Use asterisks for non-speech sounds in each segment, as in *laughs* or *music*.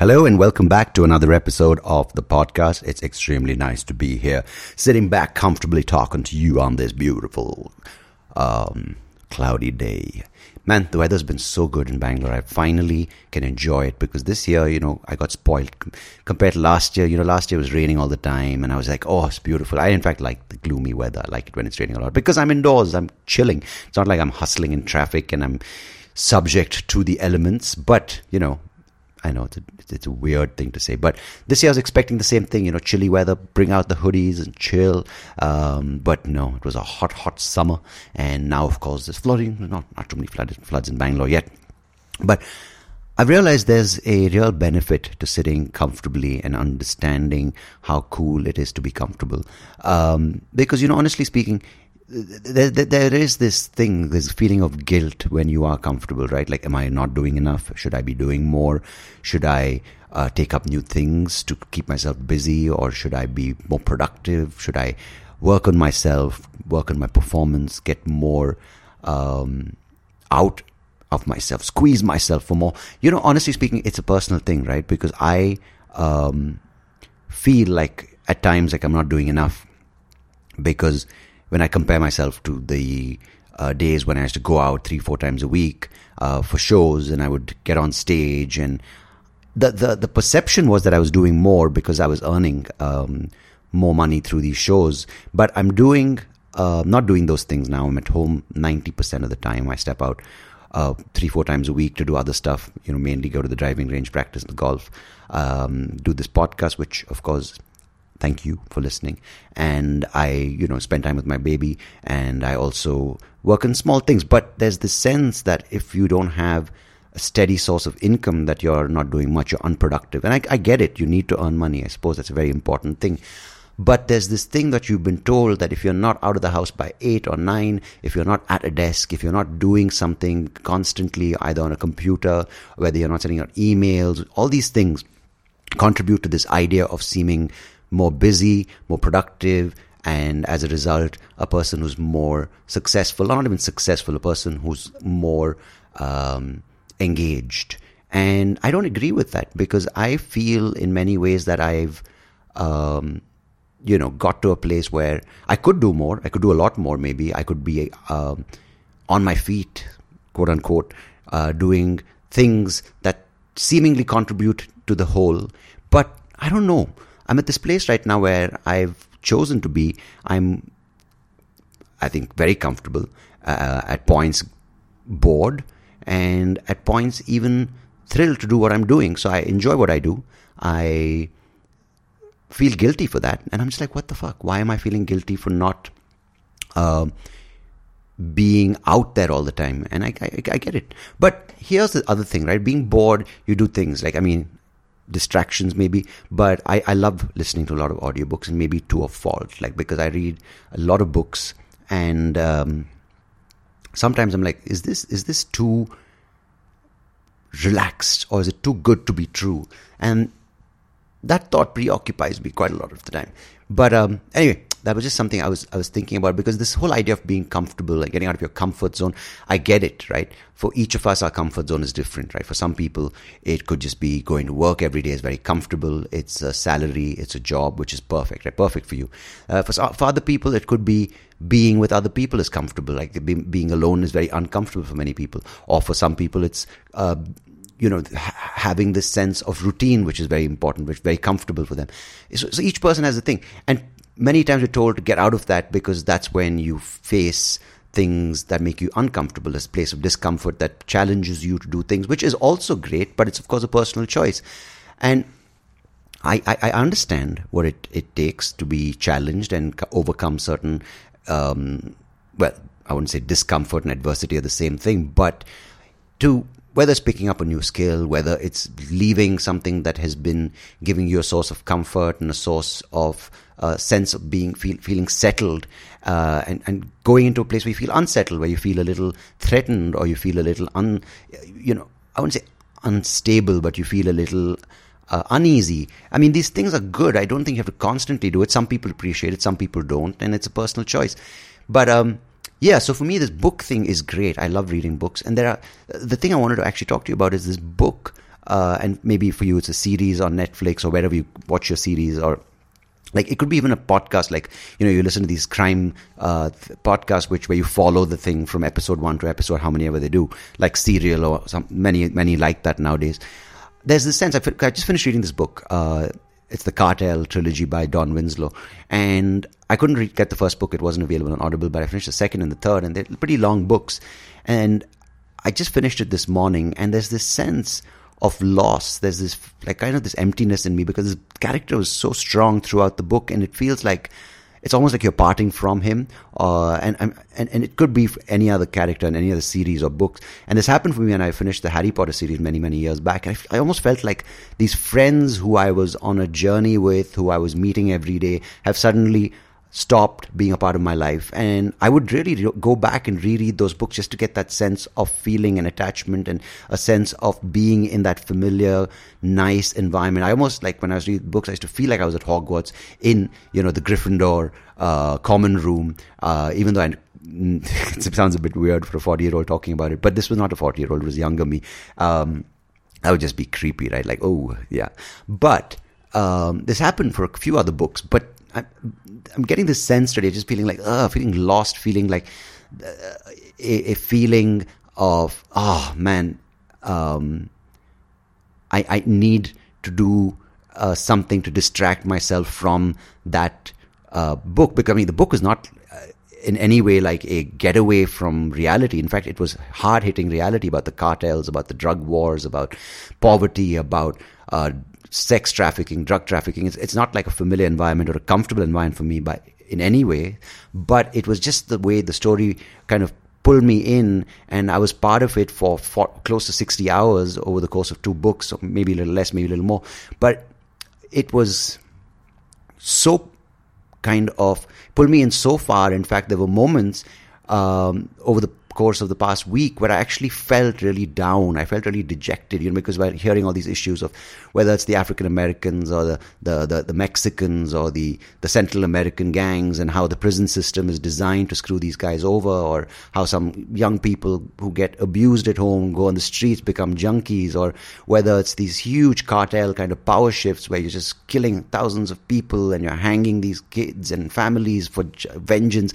Hello and welcome back to another episode of the podcast. It's extremely nice to be here, sitting back comfortably talking to you on this beautiful, um, cloudy day. Man, the weather's been so good in Bangalore. I finally can enjoy it because this year, you know, I got spoiled compared to last year. You know, last year was raining all the time and I was like, oh, it's beautiful. I, in fact, like the gloomy weather. I like it when it's raining a lot because I'm indoors. I'm chilling. It's not like I'm hustling in traffic and I'm subject to the elements, but, you know, I know it's a, it's a weird thing to say, but this year I was expecting the same thing, you know, chilly weather, bring out the hoodies and chill. Um, but no, it was a hot, hot summer. And now, of course, there's flooding. Not, not too many flood, floods in Bangalore yet. But I've realized there's a real benefit to sitting comfortably and understanding how cool it is to be comfortable. Um, because, you know, honestly speaking, there, there is this thing, this feeling of guilt when you are comfortable, right? Like, am I not doing enough? Should I be doing more? Should I uh, take up new things to keep myself busy, or should I be more productive? Should I work on myself, work on my performance, get more um, out of myself, squeeze myself for more? You know, honestly speaking, it's a personal thing, right? Because I um, feel like at times like I'm not doing enough because when I compare myself to the uh, days when I used to go out three, four times a week uh, for shows, and I would get on stage, and the, the the perception was that I was doing more because I was earning um, more money through these shows. But I'm doing uh, not doing those things now. I'm at home ninety percent of the time. I step out uh, three, four times a week to do other stuff. You know, mainly go to the driving range, practice the golf, um, do this podcast, which of course thank you for listening. And I, you know, spend time with my baby and I also work on small things. But there's this sense that if you don't have a steady source of income, that you're not doing much, you're unproductive. And I, I get it. You need to earn money. I suppose that's a very important thing. But there's this thing that you've been told that if you're not out of the house by eight or nine, if you're not at a desk, if you're not doing something constantly, either on a computer, whether you're not sending out emails, all these things contribute to this idea of seeming more busy, more productive, and as a result, a person who's more successful, not even successful, a person who's more um, engaged. And I don't agree with that because I feel in many ways that I've, um, you know, got to a place where I could do more. I could do a lot more, maybe. I could be um, on my feet, quote unquote, uh, doing things that seemingly contribute to the whole. But I don't know. I'm at this place right now where I've chosen to be. I'm, I think, very comfortable. Uh, at points, bored, and at points even thrilled to do what I'm doing. So I enjoy what I do. I feel guilty for that, and I'm just like, what the fuck? Why am I feeling guilty for not? Uh, being out there all the time and I, I, I, get it but here's the other thing right being bored you do things like i mean distractions maybe but I, I love listening to a lot of audiobooks and maybe to a fault like because i read a lot of books and um, sometimes i'm like is this is this too relaxed or is it too good to be true? And that thought preoccupies me quite a lot of the time. But um, anyway that was just something I was I was thinking about because this whole idea of being comfortable, like getting out of your comfort zone, I get it, right? For each of us, our comfort zone is different, right? For some people, it could just be going to work every day is very comfortable. It's a salary, it's a job, which is perfect, right? Perfect for you. Uh, for for other people, it could be being with other people is comfortable. Like being alone is very uncomfortable for many people. Or for some people, it's uh, you know, having this sense of routine, which is very important, which is very comfortable for them. So, so, each person has a thing. And many times you're told to get out of that because that's when you face things that make you uncomfortable, this place of discomfort that challenges you to do things, which is also great, but it's of course a personal choice. And I, I, I understand what it, it takes to be challenged and overcome certain, um, well, I wouldn't say discomfort and adversity are the same thing, but to whether it's picking up a new skill, whether it's leaving something that has been giving you a source of comfort and a source of uh, sense of being feel, feeling settled, uh, and and going into a place where you feel unsettled, where you feel a little threatened, or you feel a little un, you know, I wouldn't say unstable, but you feel a little. Uh, uneasy. I mean, these things are good. I don't think you have to constantly do it. Some people appreciate it, some people don't, and it's a personal choice. But um, yeah, so for me, this book thing is great. I love reading books. And there are, the thing I wanted to actually talk to you about is this book uh, and maybe for you it's a series on Netflix or wherever you watch your series or like it could be even a podcast like you know you listen to these crime uh, podcasts which where you follow the thing from episode one to episode how many ever they do like serial or some many many like that nowadays. There's this sense i, I just finished reading this book uh, it's the cartel trilogy by don winslow and i couldn't read, get the first book it wasn't available on audible but i finished the second and the third and they're pretty long books. And i just finished it this morning and there's this sense of loss. There's this like kind of this emptiness in me because his character was so strong throughout the book, and it feels like it's almost like you're parting from him. Uh, and, and and it could be any other character in any other series or books. And this happened for me when I finished the Harry Potter series many many years back. I, I almost felt like these friends who I was on a journey with, who I was meeting every day, have suddenly stopped being a part of my life. And I would really go back and reread those books just to get that sense of feeling and attachment and a sense of being in that familiar, nice environment. I almost like when I was reading books, I used to feel like I was at Hogwarts in, you know, the Gryffindor uh, common room, uh, even though I *laughs* it sounds a bit weird for a 40 year old talking about it, but this was not a 40 year old, it was younger me. Um, that would just be creepy, right? Like, oh, yeah. But um, this happened for a few other books, but I, I'm getting this sense today, just feeling like, uh, feeling lost, feeling like uh, a, a, feeling of, oh man, um, I, I need to do uh, something to distract myself from that uh, book. Because I mean, the book is not uh, in any way like a getaway from reality. In fact, it was hard hitting reality about the cartels, about the drug wars, about poverty, about uh, sex trafficking, drug trafficking. It's, it's not like a familiar environment or a comfortable environment for me by in any way, but it was just the way the story kind of pulled me in and I was part of it for, for close to 60 hours over the course of two books, or maybe a little less, maybe a little more. But it was so kind of pulled me in so far. In fact, there were moments um, over the course of the past week where I actually felt really down. I felt really dejected, you know, because by hearing all these issues of whether it's the African Americans or the, the, the, the, Mexicans or the, the Central American gangs and how the prison system is designed to screw these guys over or how some young people who get abused at home go on the streets, become junkies or whether it's these huge cartel kind of power shifts where you're just killing thousands of people and you're hanging these kids and families for vengeance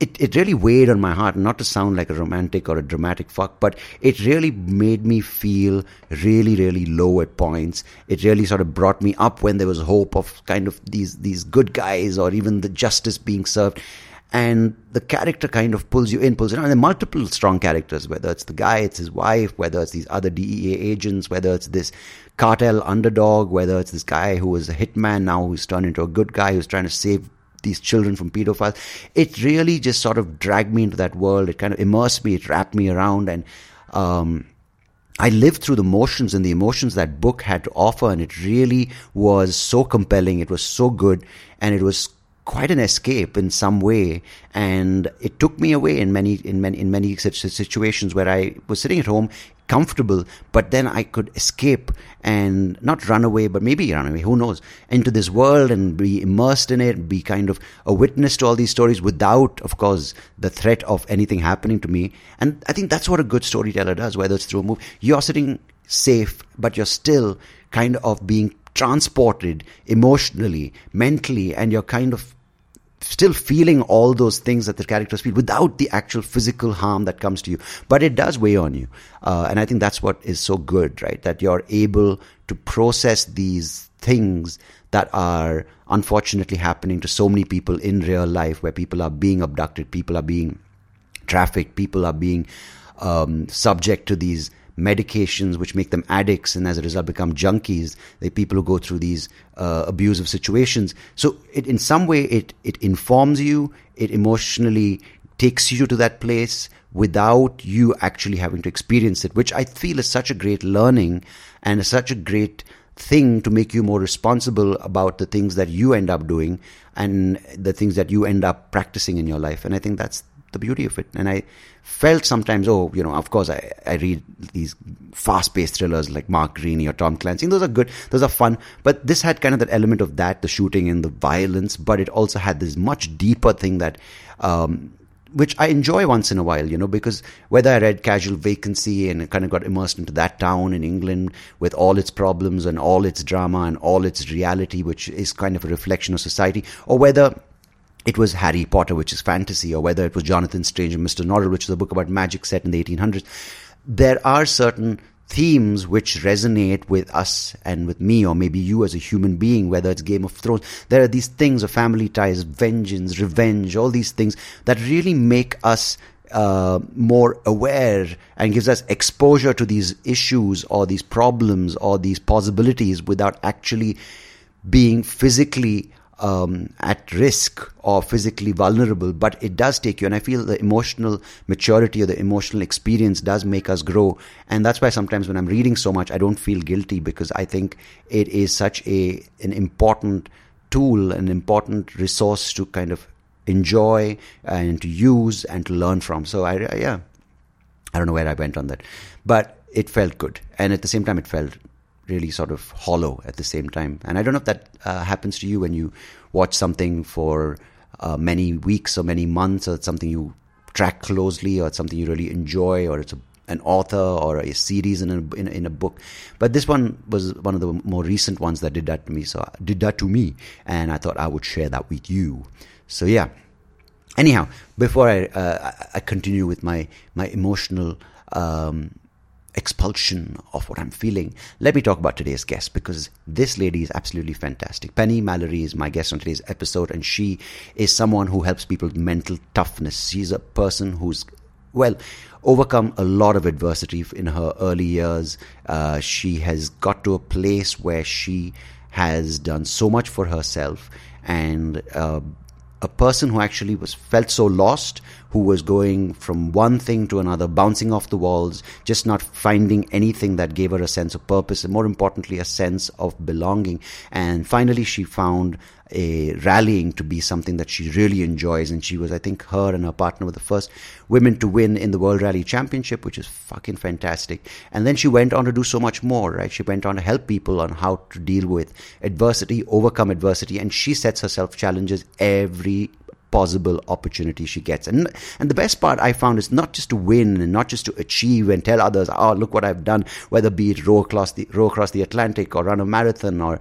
it, it really weighed on my heart, not to sound like a romantic or a dramatic fuck, but it really made me feel really, really low at points. It really sort of brought me up when there was hope of kind of these, these good guys or even the justice being served. And the character kind of pulls you in, pulls you in. And there are multiple strong characters, whether it's the guy, it's his wife, whether it's these other DEA agents, whether it's this cartel underdog, whether it's this guy who was a hitman now who's turned into a good guy who's trying to save these children from pedophiles. It really just sort of dragged me into that world. It kind of immersed me. It wrapped me around, and um, I lived through the motions and the emotions that book had to offer, and it really was so compelling. It was so good, and it was quite an escape in some way. And it took me away in many in many in many such situations where I was sitting at home comfortable but then I could escape and not run away but maybe run away who knows into this world and be immersed in it be kind of a witness to all these stories without of course the threat of anything happening to me. And I think that's what a good storyteller does whether it's through a movie. You're sitting safe but you're still kind of being transported emotionally mentally and you're kind of still feeling all those things that the characters feel without the actual physical harm that comes to you. But it does weigh on you. Uh, and I think that's what is so good, right? That you're able to process these things that are unfortunately happening to so many people in real life where people are being abducted, people are being trafficked, people are being um, subject to these medications which make them addicts and as a result become junkies. The people who go through these uh, abusive situations. So it, in some way, it, it informs you, it emotionally takes you to that place without you actually having to experience it, which I feel is such a great learning and such a great thing to make you more responsible about the things that you end up doing and the things that you end up practicing in your life. And I think that's the beauty of it. And I felt sometimes, oh, you know, of course, I, I read these fast paced thrillers like Mark Greaney or Tom Clancy. Those are good, those are fun. But this had kind of that element of that, the shooting and the violence, but it also had this much deeper thing that um, which I enjoy once in a while, you know, because whether I read Casual Vacancy and kind of got immersed into that town in England with all its problems and all its drama and all its reality, which is kind of a reflection of society, or whether it was Harry Potter, which is fantasy, or whether it was Jonathan Strange and Mr. Norrell, which is a book about magic set in the 1800s. There are certain themes which resonate with us and with me, or maybe you as a human being, whether it's Game of Thrones. There are these things of family ties, vengeance, revenge, all these things that really make us uh, more aware and gives us exposure to these issues or these problems or these possibilities without actually being physically um, at risk or physically vulnerable, but it does take you. And I feel the emotional maturity or the emotional experience does make us grow. And that's why sometimes when I'm reading so much, I don't feel guilty because I think it is such a an important tool, an important resource to kind of enjoy and to use and to learn from. So I, yeah, I don't know where I went on that, but it felt good. And at the same time, it felt really sort of hollow at the same time. And I don't know if that uh, happens to you when you watch something for uh, many weeks or many months, or it's something you track closely, or it's something you really enjoy, or it's a, an author or a series in a, in, in a book. But this one was one of the more recent ones that did that to me. So did that to me, and I thought I would share that with you. So yeah. Anyhow, before I uh, I continue with my my emotional um, expulsion of what I'm feeling, let me talk about today's guest because this lady is absolutely fantastic. Penny Mallory is my guest on today's episode, and she is someone who helps people with mental toughness. She's a person who's, well, overcome a lot of adversity in her early years. Uh, she has got to a place where she has done so much for herself and uh, a person who actually was felt so lost who was going from one thing to another bouncing off the walls just not finding anything that gave her a sense of purpose and more importantly a sense of belonging. And finally she found a rallying to be something that she really enjoys. And she was i think her and her partner were the first women to win in the world rally championship which is fucking fantastic. And then she went on to do so much more right? She went on to help people on how to deal with adversity overcome adversity. And she sets herself challenges every possible opportunity she gets. And and the best part I found is not just to win and not just to achieve and tell others, oh look what I've done, whether be it row across the row across the Atlantic or run a marathon or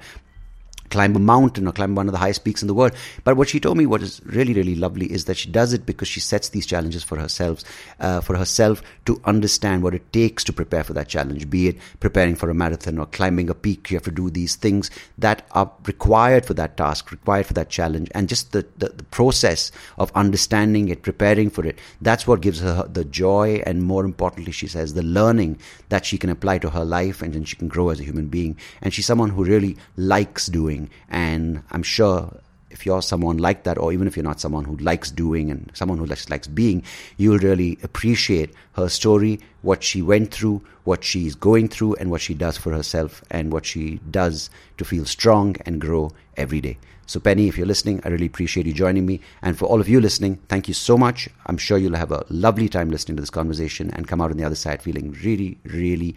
climb a mountain or climb one of the highest peaks in the world. But what she told me, what is really, really lovely, is that she does it because she sets these challenges for herself, uh, for herself to understand what it takes to prepare for that challenge. Be it preparing for a marathon or climbing a peak, you have to do these things that are required for that task, required for that challenge, and just the, the, the process of understanding it, preparing for it. That's what gives her the joy, and more importantly, she says the learning that she can apply to her life, and then she can grow as a human being. And she's someone who really likes doing doing. And I'm sure if you're someone like that, or even if you're not someone who likes doing and someone who just likes being, you'll really appreciate her story, what she went through, what she's going through, and what she does for herself, and what she does to feel strong and grow every day. So, Penny, if you're listening, I really appreciate you joining me. And for all of you listening, thank you so much. I'm sure you'll have a lovely time listening to this conversation and come out on the other side feeling really, really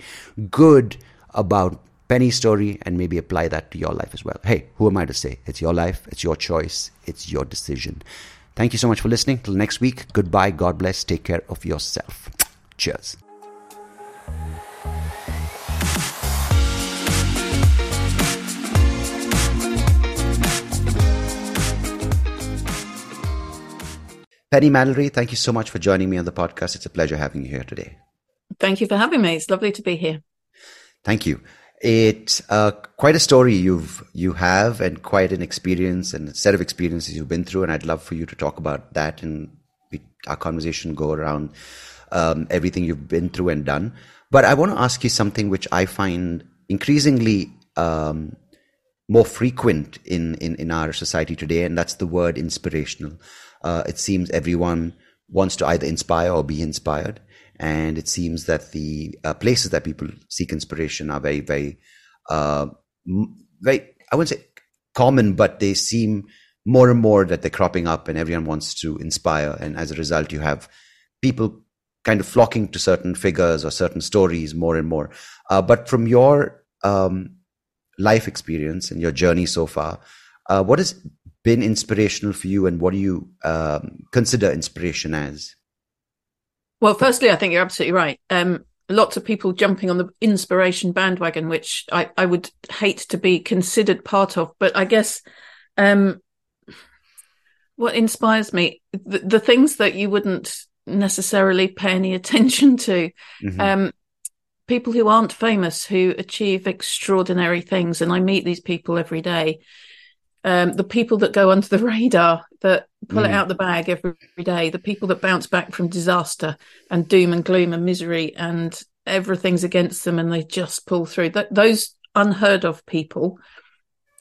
good about Penny's story and maybe apply that to your life as well. Hey, who am I to say? It's your life, it's your choice, it's your decision. Thank you so much for listening. Till next week, goodbye, God bless, take care of yourself. Cheers. Penny Mallory, thank you so much for joining me on the podcast. It's a pleasure having you here today. Thank you for having me. It's lovely to be here. Thank you. It's uh, quite a story you've you have, and quite an experience and a set of experiences you've been through. And I'd love for you to talk about that, and we, our conversation go around um, everything you've been through and done. But I want to ask you something which I find increasingly um, more frequent in, in in our society today, and that's the word inspirational. Uh, it seems everyone wants to either inspire or be inspired and it seems that the uh, places that people seek inspiration are very, very, uh, very, I wouldn't say common, but they seem more and more that they're cropping up and everyone wants to inspire. And as a result, you have people kind of flocking to certain figures or certain stories more and more. Uh, but from your um, life experience and your journey so far, uh, what has been inspirational for you, and what do you um, consider inspiration as? Well, firstly, I think you're absolutely right. Um, lots of people jumping on the inspiration bandwagon, which I, I would hate to be considered part of. But I guess um, what inspires me, the, the, things that you wouldn't necessarily pay any *laughs* attention to, mm-hmm. um, people who aren't famous, who achieve extraordinary things. And I meet these people every day um, the people that go under the *laughs* radar, that pull mm. it out the bag every day, the people that bounce back from disaster and doom and gloom and misery and everything's against them and they just pull through. Th- those unheard of people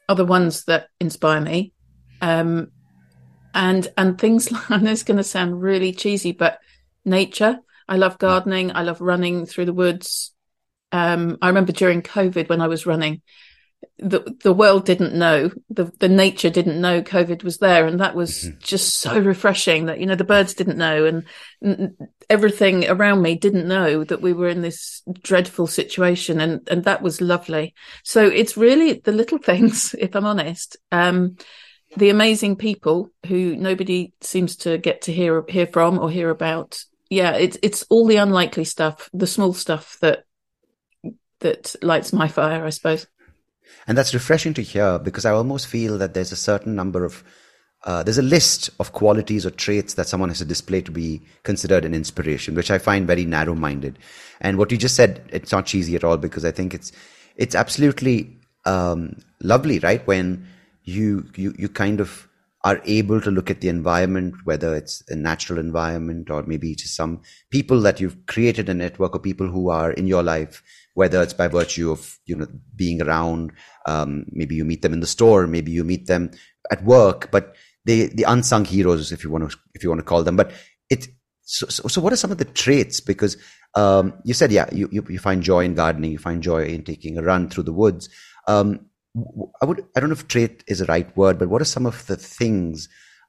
are the ones that inspire me. Um, and and things *laughs* like and it's going to sound really cheesy, but nature. I love gardening. I love running through the woods. Um, I remember during COVID when I was running, the the world didn't know the the nature didn't know covid was there. And that was mm-hmm. just so refreshing that you know the birds didn't know and everything around me didn't know that we were in this dreadful situation. And and that was lovely. So it's really the little *laughs* things if i'm honest um, the amazing people who nobody seems to get to hear hear from or hear about. Yeah it's it's all the unlikely stuff the small stuff that that lights my fire i suppose and that's refreshing to hear because I almost feel that there's a certain number of, uh, there's a list of qualities or traits that someone has to display to be considered an inspiration, which I find very narrow minded. And what you just said, it's not cheesy at all because I think it's, it's absolutely um, lovely, right? When you, you, you kind of are able to look at the environment, whether it's a natural environment or maybe just some people that you've created a network of people who are in your life whether it's by virtue of you know being around um, maybe you meet them in the store maybe you meet them at work but they the unsung heroes if you want to if you want to call them. But it so, so, so what are some of the traits? Because um, you said yeah you, you, you find joy in gardening you find joy in taking a run through the woods. Um, I would I don't know if trait is a right word but what are some of the things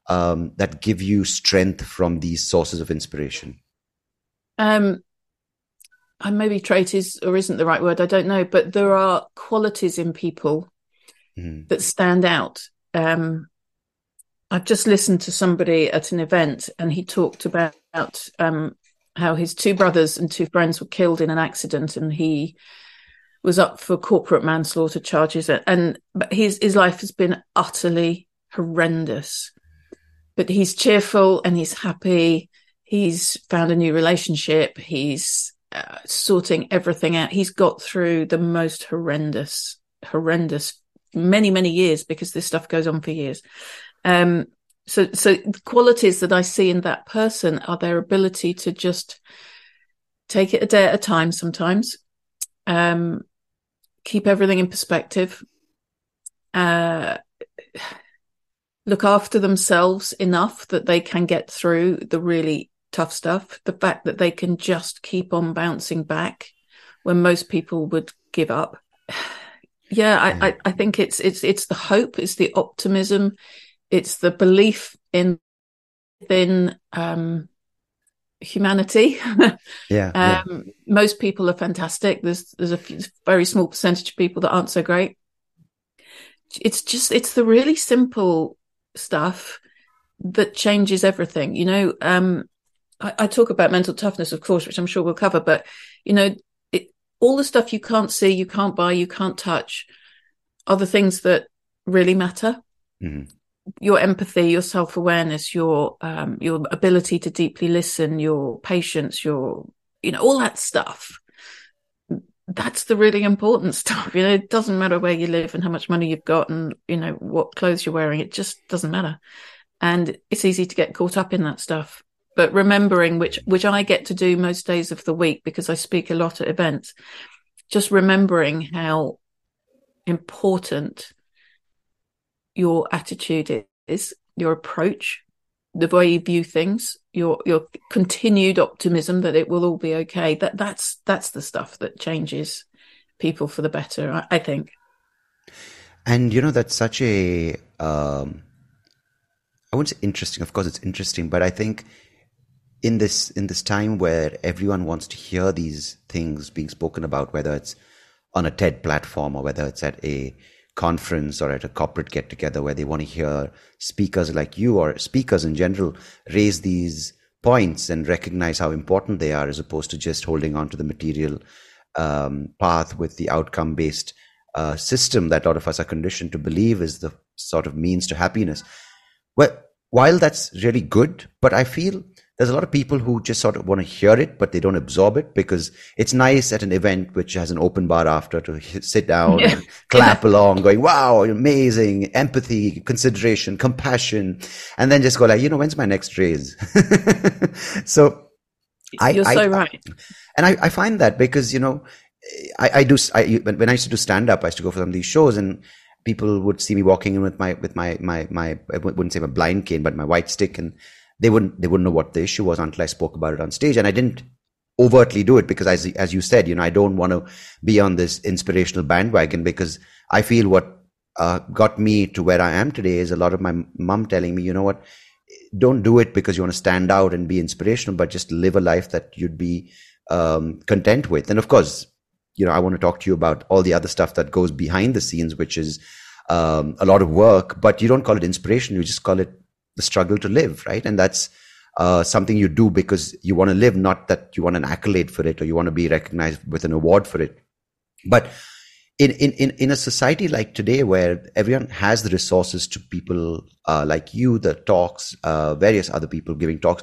um, that give you strength from these sources of inspiration? Um and maybe trait is or isn't the right word, I don't know, but there are qualities in people mm. that stand out. Um, I've just listened to somebody at an event and he talked about um, how his two brothers and two friends were killed in an accident and he was up for corporate manslaughter charges and his his life has been utterly horrendous but he's cheerful and he's happy he's found a new relationship he's sorting everything out. He's got through the most horrendous, horrendous many, many years because this stuff goes on for years. Um, so, so qualities that I see in that person are their ability to just take it a day at a time sometimes, um, keep everything in perspective, uh, look after themselves enough that they can get through the really tough stuff. The fact that they can just keep on bouncing back when most people would give up. *sighs* Yeah, I, I, I think it's it's it's the hope, it's the optimism, it's the belief in in um, humanity. *laughs* yeah, um, yeah, Most people are fantastic. There's there's a very small percentage of people that aren't so great. It's just it's the really simple stuff that changes everything. You know, um, I, I, talk about mental toughness, of course, which I'm sure we'll cover, but you know, it, all the stuff you can't see, you can't buy, you can't touch are the things that really matter. Mm-hmm. Your empathy, your self awareness, your um, your ability to deeply listen, your patience, your you know all that stuff. That's the really important *laughs* stuff. You know, it doesn't matter where you live and how much money you've got and you know what clothes you're wearing. It just doesn't matter, and it's easy to get caught up in that stuff but remembering which which I get to do most days of the week because I speak a lot at events just remembering how important your attitude is your approach the way you view things your your continued optimism that it will all be okay that that's that's the stuff that changes people for the better I, I think and you know that's such a um I wouldn't say interesting. Of course, it's interesting, but I think in this in this time where everyone wants to hear these things being spoken about, whether it's on a TED platform or whether it's at a conference or at a corporate get together where they want to hear speakers like you or speakers in general raise these points and recognize how important they are as opposed to just holding on to the material um, path with the outcome based uh, system that a lot of us are conditioned to believe is the sort of means to happiness. Well, while that's really good, but I feel there's a lot of people who just sort of want to hear it, but they don't absorb it because it's nice at an event which has an open bar after to sit down yeah. and clap yeah. along, going, wow, amazing, empathy, consideration, compassion, and then just go like, you know, when's my next raise? *laughs* so I, You're I, so right. and I, I find that because, you know, I, I do, I, when I used to do stand up, I used to go for some of these shows and people would see me walking in with my, with my, my, my, I wouldn't say my blind cane, but my white stick and, they wouldn't they wouldn't know what the issue was until I spoke about it on stage, and I didn't overtly do it because as as you said, you know, I don't want to be on this inspirational bandwagon because I feel what uh, got me to where I am today is a lot of my mom telling me, you know what, don't do it because you want to stand out and be inspirational, but just live a life that you'd be um, content with. And of course, you know, I want to talk to you about all the other stuff that goes behind the scenes, which is um, a lot of work, but you don't call it inspiration. You just call it the struggle to live, right? And that's uh, something you do because you want to live, not that you want an accolade for it or you want to be recognized with an award for it. But in, in, in, in a society like today where everyone has the resources to people uh, like you, the talks, uh, various other people giving talks,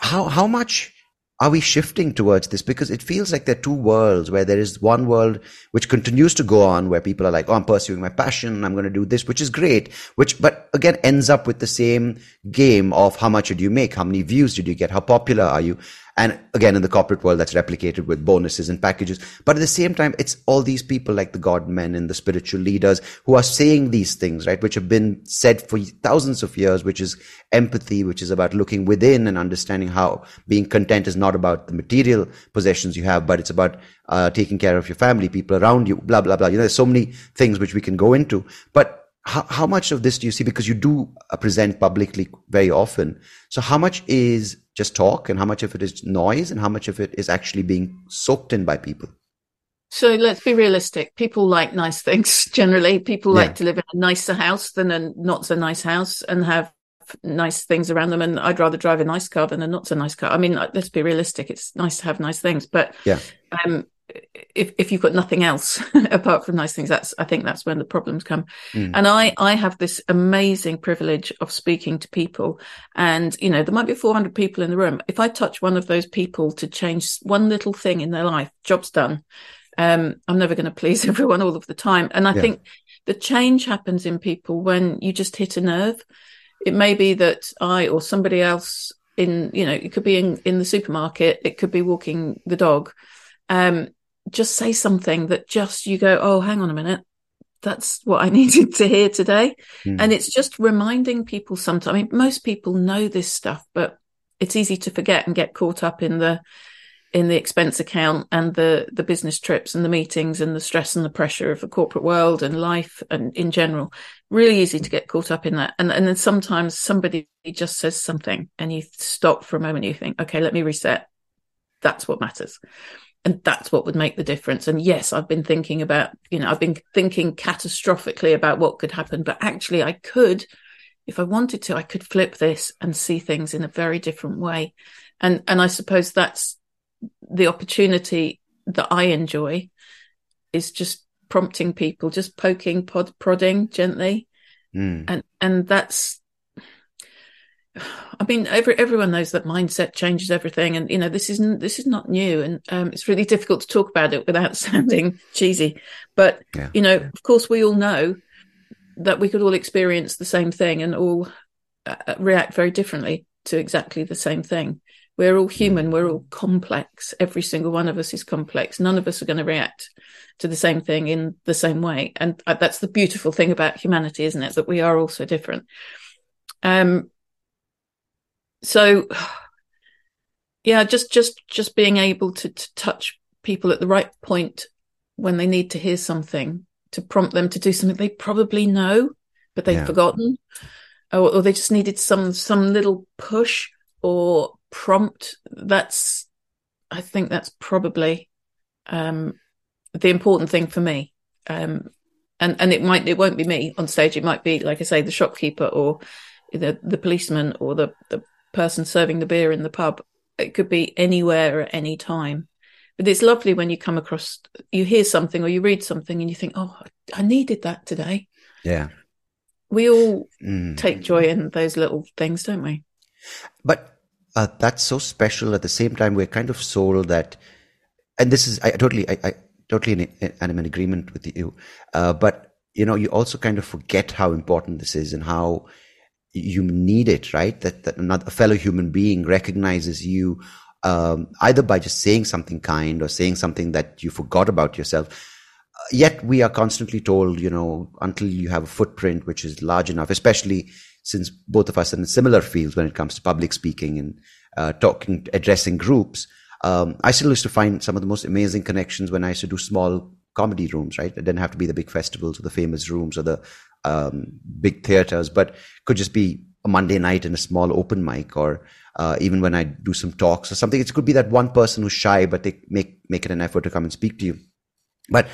how, how much are we shifting towards this? Because it feels like there are two worlds where there is one world which continues to go on where people are like, Oh, I'm pursuing my passion. I'm going to do this, which is great, which, but again, ends up with the same game of how much did you make? How many views did you get? How popular are you? And again, in the corporate world, that's replicated with bonuses and packages. But at the same time, it's all these people like the God men and the spiritual leaders who are saying these things, right? Which have been said for thousands of years, which is empathy, which is about looking within and understanding how being content is not about the material possessions you have, but it's about uh, taking care of your family, people around you, blah, blah, blah. You know, there's so many things which we can go into. But how, how much of this do you see? Because you do uh, present publicly very often. So how much is just talk and how much of it is noise and how much of it is actually being soaked in by people? So let's be realistic. People like nice things *laughs* generally. People like to live in a nicer house than a not so nice house and have nice things around them. And I'd rather drive a nice car than a not so nice car. I mean, let's be realistic. It's nice to have nice things, but yeah. Um, if if you've got nothing else *laughs* apart from nice things, that's I think that's when the problems come. Mm. And I I have this amazing privilege of speaking to people, and you know there might be 400 people in the room. If I touch one of those people to change one little thing in their life, job's done. Um, I'm never going to please *laughs* everyone all of the time, and I yeah. think the change happens in people when you just hit a nerve. It may be that I or somebody else in you know it could be in in the supermarket, it could be walking the dog. Um, just say something that just you go, oh, hang on a minute. That's what I *laughs* needed to hear today. Mm. And it's just reminding people sometimes. I mean, most people know this stuff, but it's easy to forget and get caught up in the in the expense account and the the business trips and the meetings and the stress and the pressure of the corporate world and life and in general really easy to get caught up in that and and then sometimes somebody just says something and you stop for a moment you think okay let me reset that's what matters and that's what would make the difference. And yes i've been thinking about you know i've been thinking catastrophically about what could happen but actually i could if i wanted to i could flip this and see things in a very different way. And and i suppose that's the opportunity that i enjoy is just prompting people just poking pod, prodding gently. Mm. and and that's I mean, every, everyone knows that mindset changes everything, and you know this isn't this is not new, and um, it's really difficult to talk about it without *laughs* sounding cheesy. But yeah. you know, of course, we all know that we could all experience the same thing and all uh, uh react very differently to exactly the same thing. We're all human. Mm. We're all complex. Every single one of us is complex. None of us are going to react to the same thing in the same way, and uh, that's the beautiful thing about humanity, isn't it? That we are all so different. Um, so *sighs* yeah just just just being able to, to touch people at the right point when they need to hear something to prompt them to do something they probably know but they've yeah. forgotten or, or, they just needed some some little push or prompt that's i think that's probably um the important thing for me um and and it might it won't be me on stage. It might be like I say, the shopkeeper or the the policeman or the the person serving the beer in the pub. It could be anywhere at any time. But it's lovely when you come across, you hear something or you read something and you think, oh, I needed that today. Yeah. We all mm. take joy in those little things, don't we? But uh, that's so special. At the same time, we're kind of sold that, and this is I totally, I, I totally in, I'm in agreement with you. Uh, but you know, you also kind of forget how important this is and how you need it, right? That, that another, a fellow human being recognizes you, um, either by just saying something kind or saying something that you forgot about yourself. Uh, yet we are constantly told, you know, until you have a footprint which is large enough, especially since both of us are in similar fields when it comes to public speaking and uh, talking, addressing groups. Um, I still used to find some of the most amazing connections when I used to do small comedy rooms, right? It didn't have to be the big festivals or the famous rooms or the um, big theaters, but could just be a Monday night in a small open mic, or uh, even when I do some talks or something. It could be that one person who's shy, but they make make it an effort to come and speak to you. But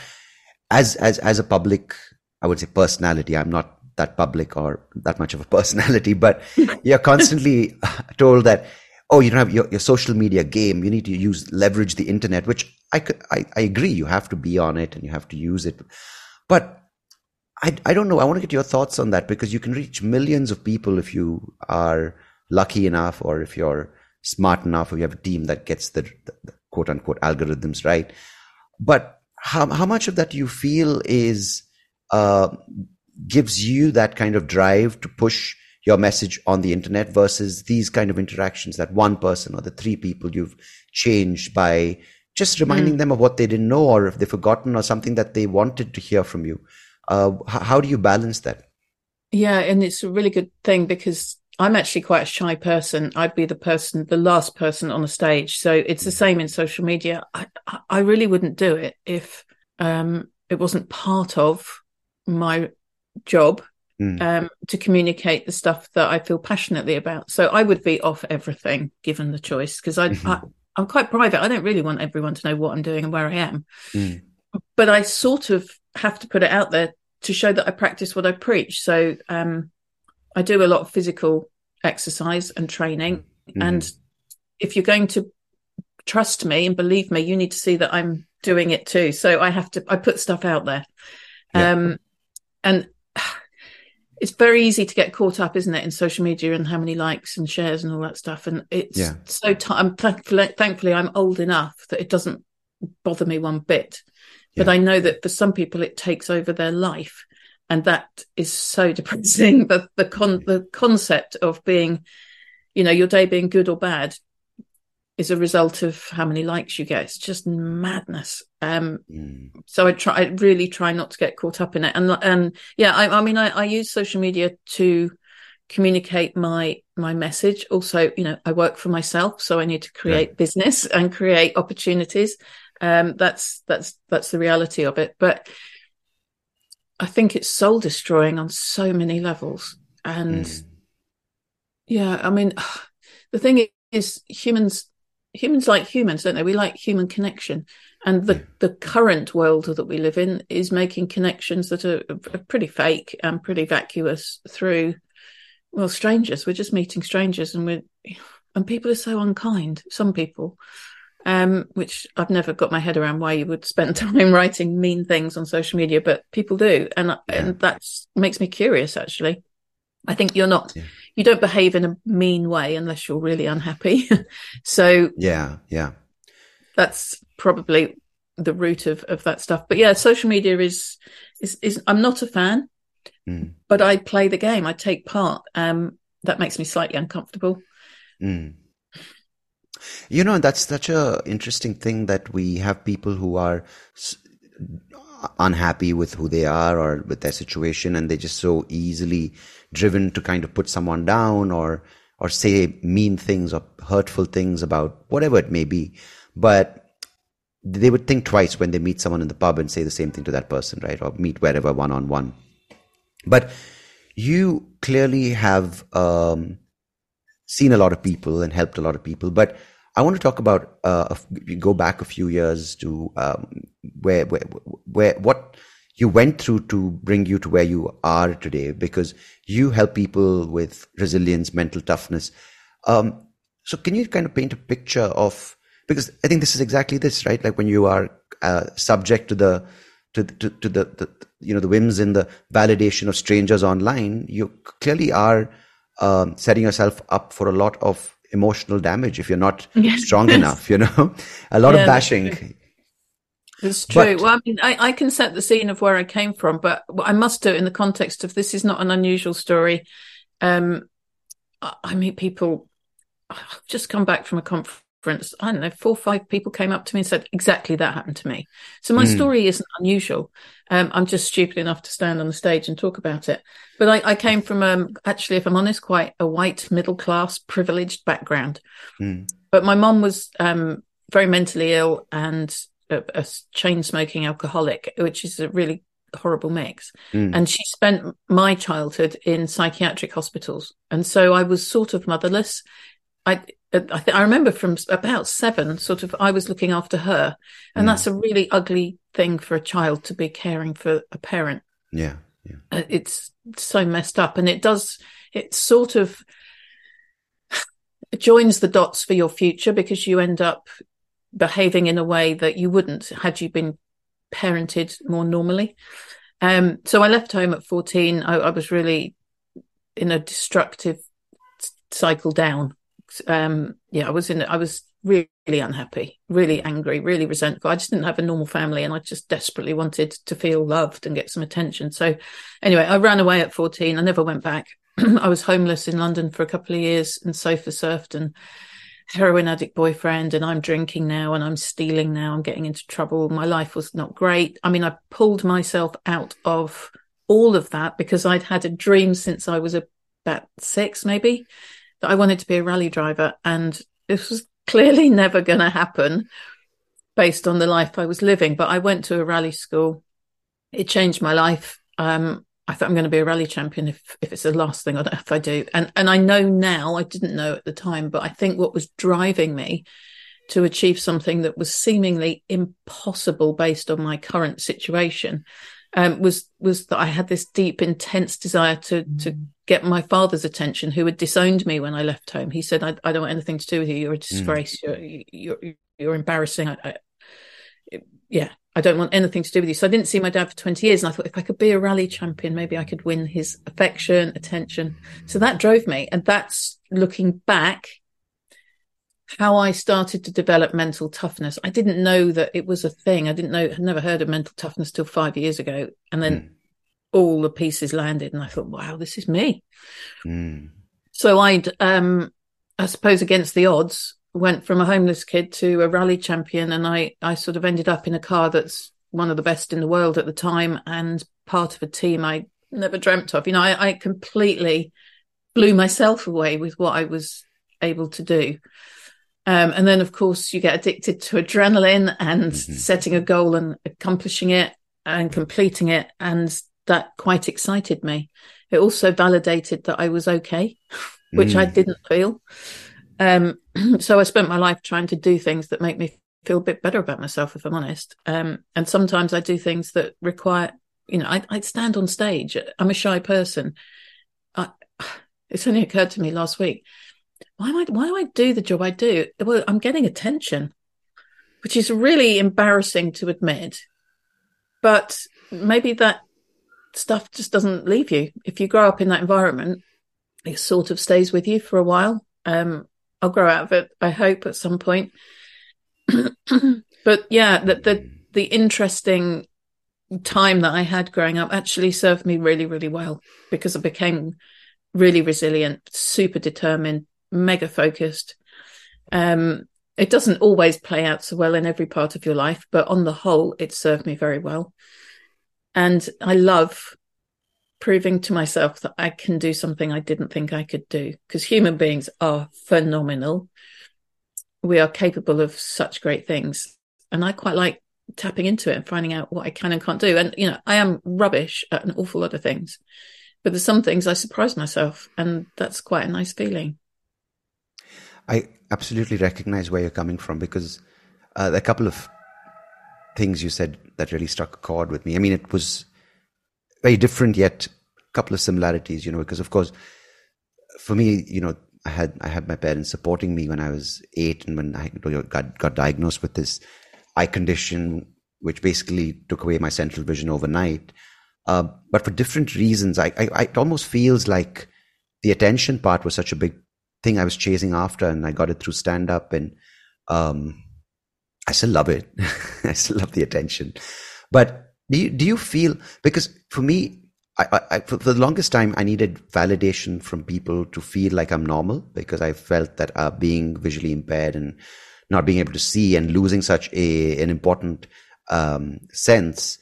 as as as a public, I would say personality. I'm not that public or that much of a *laughs* personality, but you're constantly *laughs* told that oh, you don't have your, your social media game. You need to use leverage the internet, which I, could, I I agree. You have to be on it and you have to use it, but I, I don't know. I want to get your thoughts on that because you can reach millions of people if you are lucky enough or if you're smart enough or you have a team that gets the, the, the quote unquote algorithms right. But how, how much of that do you feel is, uh, gives you that kind of drive to push your message on the internet versus these kind of interactions that one person or the three people you've changed by just reminding mm. them of what they didn't know or if they've forgotten or something that they wanted to hear from you uh, how do you balance that? Yeah, and it's a really good thing because I'm actually quite a shy person. I'd be the person, the last person on the stage. So it's the mm. same in social media. I, I really wouldn't do it if um, it wasn't part of my job mm. um, to communicate the stuff that I feel passionately about. So I would be off everything given the choice because mm-hmm. I, I'm quite private. I don't really want everyone to know what I'm doing and where I am. Mm. But I sort of have to put it out there to show that I practice what I preach. So um, I do a lot of physical exercise and training. Mm-hmm. And if you're going to trust me and believe me, you need to see that I'm doing it too. So I have to, I put stuff out there. Yeah. Um, and *sighs* it's very easy to get caught up, isn't it, in social media and how many likes and shares and all that stuff. And it's yeah. so, t- I'm thankfully, thankfully, I'm old enough that it doesn't bother me one bit. But I know that for some people it takes over their life. And that is so *laughs* depressing. The the con the concept of being, you know, your day being good or bad is a result of how many likes you get. It's just madness. Um, mm. so I try, I really try not to get caught up in it. And, and yeah, I, I mean, I, I, use social media to communicate my, my message. Also, you know, I work for myself, so I need to create business and create opportunities. Um, that's that's that's the reality of it. But I think it's soul destroying on so many levels. And mm. yeah, I mean, *sighs* the thing is, humans humans like humans, don't they? We like human connection. And the, the current world that we live in is making connections that are, are pretty fake and pretty vacuous through, well, strangers. We're just meeting strangers and we're, *sighs* and people are so unkind. Some people, um, which I've never got my head around why you would spend *laughs* time writing mean things on social media, but people do, and yeah. and that makes me curious. Actually, I think you're not, yeah. you don't behave in a mean way unless you're really unhappy. *laughs* so yeah, yeah, that's probably the root of of that stuff. But yeah, social media is is is I'm not a fan, mm. but I play the game. I take part. Um, that makes me slightly uncomfortable. Mm. You know, that's such a interesting thing that we have people who are unhappy with who they are or with their situation and they're just so easily driven to kind of put someone down or or say mean things or hurtful things about whatever it may be. But they would think twice when they meet someone in the pub and say the same thing to that person right? Or meet wherever one on one but you clearly have um, seen a lot of people and helped a lot of people. But I want to talk about uh, go back a few years to um, where, where, where, what you went through to bring you to where you are today because you help people with resilience, mental toughness. Um, so can you kind of paint a picture of, because I think this is exactly this, right? Like when you are uh, subject to the, to, to, to the, the, you know, the whims and the validation of strangers online, you clearly are um, setting yourself up for a lot of emotional damage if you're not *laughs* yes. strong enough, you know, *laughs* a lot yeah, of bashing. It's true. But, well, I mean, I, I, can set the scene of where I came from, but I must do it in the context of this is not an unusual story. Um, I, I meet people. I've just come back from a conference. I don't know, four or five people came up to me and said exactly that happened to me. So my mm. story isn't unusual. Um, I'm just stupid enough to stand on the stage and talk about it. But I, I came from, um, actually, if I'm honest, quite a white middle class privileged background. Mm. But my mom was um, very mentally ill and a, a chain smoking alcoholic, which is a really horrible mix. Mm. And she spent my childhood in psychiatric hospitals. And so I was sort of motherless. I, I, th- I remember from about seven, sort of, I was looking after her. And mm. that's a really ugly thing for a child to be caring for a parent. Yeah. yeah. Uh, it's so messed up. And it does, it sort of joins the dots for your future because you end up behaving in a way that you wouldn't had you been parented more normally. Um, so I left home at 14. I, I was really in a destructive cycle down. Um, yeah, I was in, I was really unhappy, really angry, really resentful. I just didn't have a normal family and I just desperately wanted to feel loved and get some attention. So anyway, I ran away at 14. I never went back. *clears throat* I was homeless in London for a couple of years and sofa surfed and heroin addict boyfriend and I'm drinking now and I'm stealing now. I'm getting into trouble. My life was not great. I mean, I pulled myself out of all of that because I'd had a dream since I was about six, maybe, I wanted to be a rally driver. And this was clearly *laughs* never going to happen based on the life I was living. But I went to a rally school. It changed my life. Um, I thought I'm going to be a rally champion if if it's the last thing I if I do. And and I know now, I didn't know at the time, but I think what was driving me to achieve something that was seemingly impossible based on my current situation um, was was that I had this deep, intense desire to to mm. Get my father's attention, who had disowned me when I left home. He said, "I, I don't want anything to do with you. You're a mm. disgrace. Mm. You're, you're you're embarrassing." I, I, yeah, I don't want anything to do with you. So I didn't see my dad for 20 years. And I thought if I could be a rally champion, maybe I could win his affection, attention. So that drove me. And that's looking back how I started to develop mental toughness. I didn't know that it was a thing. I didn't know, had never heard of mental toughness till five years ago. And then mm. All the pieces landed and I thought, wow, this is me. Mm. So I'd, um, I suppose against the odds, went from a homeless kid to a rally champion and I, I sort of ended up in a car that's one of the best in the world at the time and part of a team I never dreamt of. You know, I, I completely blew myself away with what I was able to do. Um, and then, of course, you get addicted to adrenaline and mm-hmm. setting a goal and accomplishing it and completing it. And that quite excited me. It also validated that I was okay, *laughs* which mm. I didn't feel. Um, *clears throat* so I spent my life trying to do things that make me feel a bit better about myself, if I'm honest. Um, and sometimes I do things that require, you know, I, would stand on stage. I'm a shy person. I, *sighs* it's only occurred to me last week. Why am I, why do I do the job I do? Well, I'm getting attention, which is really embarrassing to admit. But maybe that stuff just doesn't leave you. If you grow up in that environment, it sort of stays with you for a while. Um, I'll grow out of it. I hope at some point. *clears throat* but yeah, the, the the interesting time that I had growing up actually served me really, really well because I became really resilient, super determined, mega focused. Um, it doesn't always play out so well in every part of your life, but on the whole, it served me very well. And I love proving to myself that I can do something I didn't think I could do because human beings are phenomenal. We are capable of such great things. And I quite like tapping into it and finding out what I can and can't do. And, you know, I am rubbish at an awful lot of things, but there's some things I surprise myself. And that's quite a nice feeling. I absolutely recognize where you're coming from because uh, a couple of things you said that really struck a chord with me. I mean, it was very different, yet a couple of similarities. You know, because of course, for me, you know, I had I had my parents supporting me when I was eight, and when I got got diagnosed with this eye condition, which basically took away my central vision overnight. Uh, but for different reasons, I, I, I, it almost feels like the attention part was such a big thing I was chasing after, and I got it through stand up, and um, I still love it. *laughs* I still love the attention. But do you, do you feel because for me, I, I, for, the longest time, I needed validation from people to feel like I'm normal because I felt that uh, being visually impaired and not being able to see and losing such a an important um, sense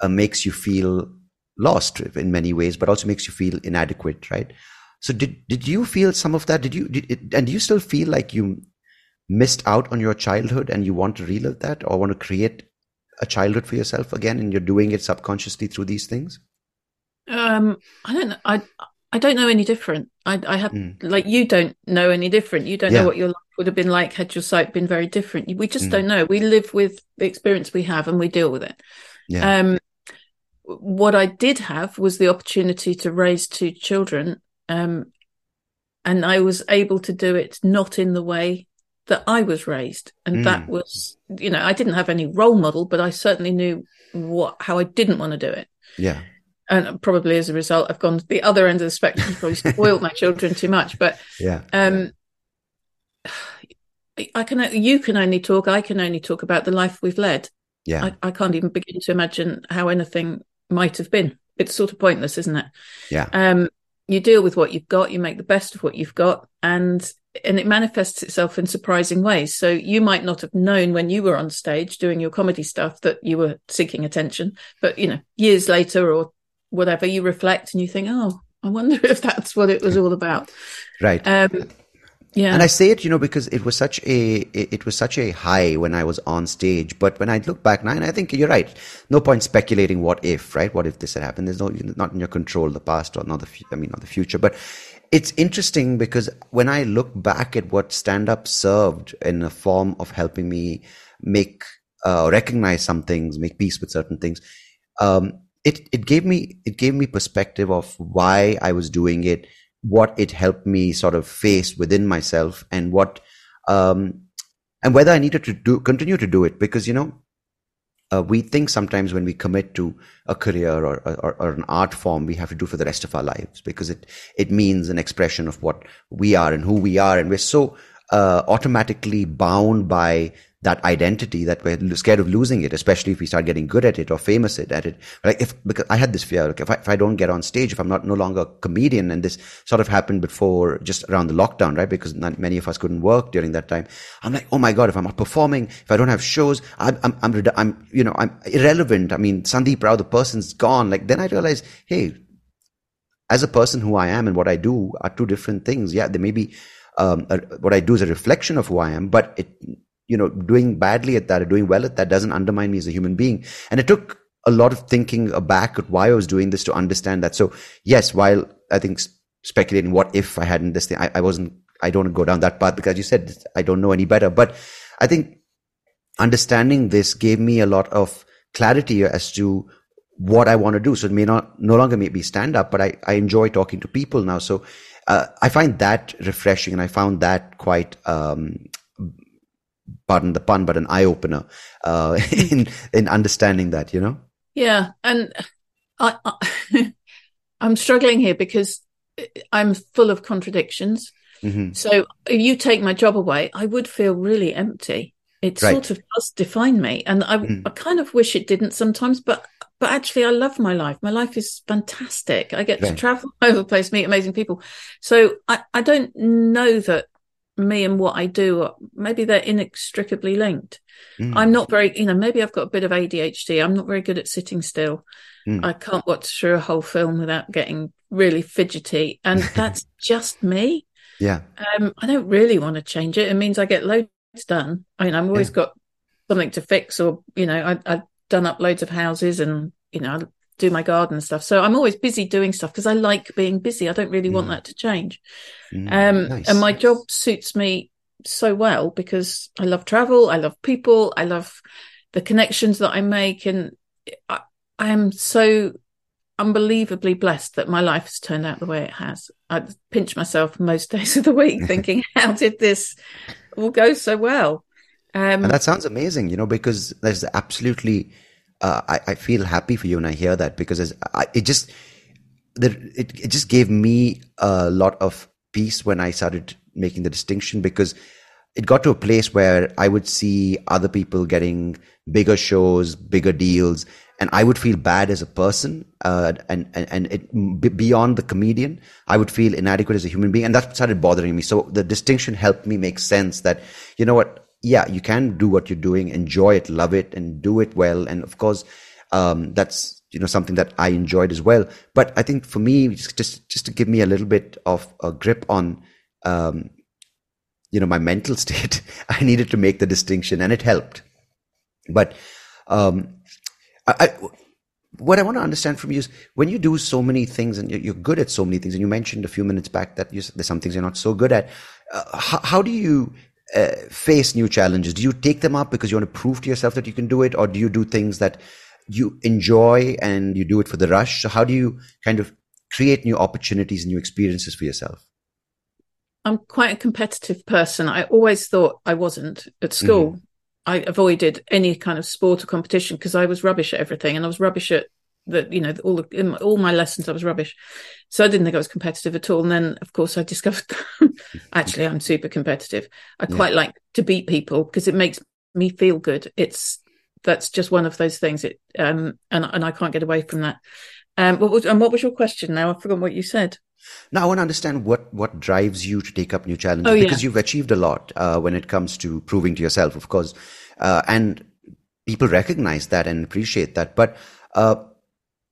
uh, makes you feel lost in many ways, but also makes you feel inadequate, right? So did did you feel some of that? Did you did and do you still feel like you missed out on your childhood and you want to relive that or want to create a childhood for yourself again and you're doing it subconsciously through these things? Um, I don't know. I I don't know any different. I I have mm. like you don't know any different. You don't yeah. know what your life would have been like had your sight been very different. We just mm. don't know. We live with the experience we have and we deal with it. Yeah. Um, what I did have was the opportunity to raise two children. Um, and I was able to do it not in the way that I was raised. And mm. that was, you know, I didn't have any role model, but I certainly knew what, how I didn't want to do it. Yeah. And probably as a result, I've gone to the other end of the spectrum, probably spoiled my children too much. But, *laughs* yeah. Um, I can, you can only talk, I can only talk about the life we've led. Yeah. I, I can't even begin to imagine how anything might have been. It's sort of pointless, isn't it? Yeah. Um, you deal with what you've got, you make the best of what you've got, and and it manifests itself in surprising ways. So you might not have known when you were on stage doing your comedy stuff that you were seeking attention, but you know, years later or whatever, you reflect and you think, oh, I wonder if that's what it was all about. Right. Um, yeah. And I say it, you know, because it was such a it was such a high when I was on stage. But when I look back now, and I think you're right. No point speculating what if, right? What if this had happened? There's no not in your control the past or not the I mean not the future. But it's interesting because when I look back at what stand up served in a form of helping me make uh, recognize some things, make peace with certain things, um, it it gave me it gave me perspective of why I was doing it what it helped me sort of face within myself and what um, and whether I needed to do continue to do it. Because you know uh, we think sometimes when we commit to a career or, or, or, an art form, we have to do for the rest of our lives because it it means an expression of what we are and who we are, and we're so uh, automatically bound by that identity that we're scared of losing it, especially if we start getting good at it or famous at it. Like if, because I had this fear, like if I, if I don't get on stage, if I'm not no longer a comedian, and this sort of happened before just around the lockdown, right? Because not many of us couldn't work during that time. I'm like, oh my God, if I'm not performing, if I don't have shows, I'm, I'm, I'm, I'm you know, I'm irrelevant. I mean, Sandeep Rao, the person's gone. Like then I realized, hey, as a person who I am and what I do are two different things. Yeah, there may be, um, a, what I do is a reflection of who I am, but it you know, doing badly at that or doing well at that doesn't undermine me as a human being. And it took a lot of thinking back at why I was doing this to understand that. So yes, while I think speculating what if I hadn't this thing, I, I wasn't, I don't go down that path because you said I don't know any better. But I think understanding this gave me a lot of clarity as to what I want to do. So it may not, no longer may be stand up, but I, I enjoy talking to people now. So, uh, I find that refreshing and I found that quite, um, pardon the pun, but an eye opener uh, *laughs* in in understanding that. You know. Yeah, and I, I *laughs* I'm struggling here because I'm full of contradictions. Mm-hmm. So if you take my job away, I would feel really empty. It right. sort of does define me, and I, mm-hmm. I kind of wish it didn't sometimes. But but actually, I love my life. My life is fantastic. I get right. to travel *laughs* over the place, meet amazing people. So I I don't know that me and what I do, maybe they're inextricably linked. Mm. I'm not very, you know, maybe I've got a bit of ADHD. I'm not very good at sitting still. Mm. I can't watch through a whole film without getting really fidgety. And *laughs* that's just me. Yeah. Um, I don't really want to change it. It means I get loads done. I mean, I've always yeah. got something to fix or, you know, I, I've done up loads of houses and, you know, do my garden stuff. So I'm always busy doing stuff because I like being busy. I don't really mm. want that to change. Mm, um, nice. And my job suits me so well because I love travel. I love people. I love the connections that I make, and I, I am so unbelievably blessed that my life has turned out the way it has. I pinch myself most *laughs* days of the week *laughs* thinking, how did this all go so well? Um, and that sounds amazing, you know, because there's absolutely, uh, I, I, feel happy for you when I hear that because I, it just, it, it just gave me a lot of peace when I started making the distinction because it got to a place where I would see other people getting bigger shows, bigger deals, and I would feel bad as a person, uh, and and, and it, beyond the comedian, I would feel inadequate as a human being, and that started bothering me. So the distinction helped me make sense that you know what, yeah, you can do what you're doing, enjoy it, love it, and do it well, and of course, um, that's you know something that I enjoyed as well. But I think for me, just just, just to give me a little bit of a grip on. Um, you know my mental *laughs* state i needed to make the distinction and it helped but um, I, what I want to understand from you is when you do so many things and you're good at so many things, and you mentioned a few minutes back that you, there's some things you're not so good at. Uh, how, how, do you uh, face new challenges? Do you take them up because you want to prove to yourself that you can do it, or do you do things that you enjoy and you do it for the rush? So how do you kind of create new opportunities, and new experiences for yourself? I'm quite a competitive person. I always thought I wasn't at school. Mm-hmm. I avoided any kind of sport or competition because I was rubbish at everything, and I was rubbish at the you know all the, all my lessons I was rubbish, so I didn't think I was competitive at all. And then of course I discovered *laughs* actually I'm super competitive. I yeah. quite like to beat people because it makes me feel good. It's that's just one of those things. It um and and I can't get away from that. Um, what was, and what was your question now? I forgot what you said. Now I want to understand what what drives you to take up new challenges oh, because you've achieved a lot uh, when it comes to proving to yourself, of course, uh, and people recognize that and appreciate that. But uh,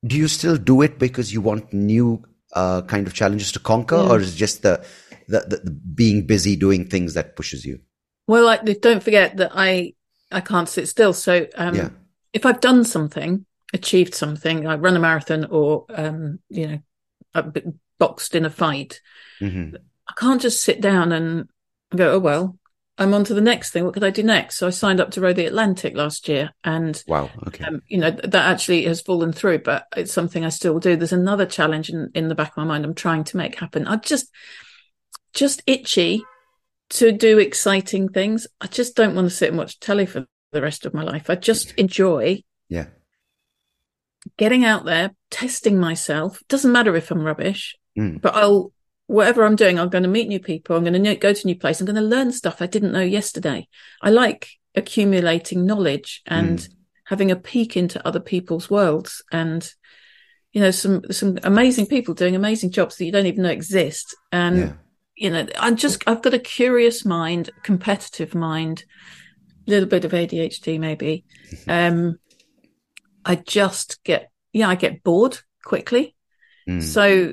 do you still do it because you want new uh, kind of challenges to conquer, yeah. or is it just the, the, the, the being busy doing things that pushes you? Well, like, don't forget that I I can't sit still. So um, yeah. if I've done something, achieved something, I run a marathon or um, you know boxed in a fight. Mm-hmm. I can't just sit down and go, oh, well, I'm on to the next thing. What could I do next? So I signed up to row the Atlantic last year, and wow, okay, um, you know that actually has fallen through, but it's something I still do. There's another challenge in, in the back of my mind. I'm trying to make happen. I just, just itchy to do exciting things. I just don't want to sit and watch telly for the rest of my life. I just enjoy, yeah, getting out there, testing myself. Doesn't matter if I'm rubbish. Mm. But I'll, whatever I'm doing, I'm going to meet new people. I'm going to go to a new place. I'm going to learn stuff I didn't know yesterday. I like accumulating knowledge and mm. having a peek into other people's worlds and, you know, some, some amazing people doing amazing jobs that you don't even know exist. And, yeah. you know, I'm just, I've got a curious mind, competitive mind, a little bit of ADHD maybe. Um, I just get, yeah, I get bored quickly. Mm. So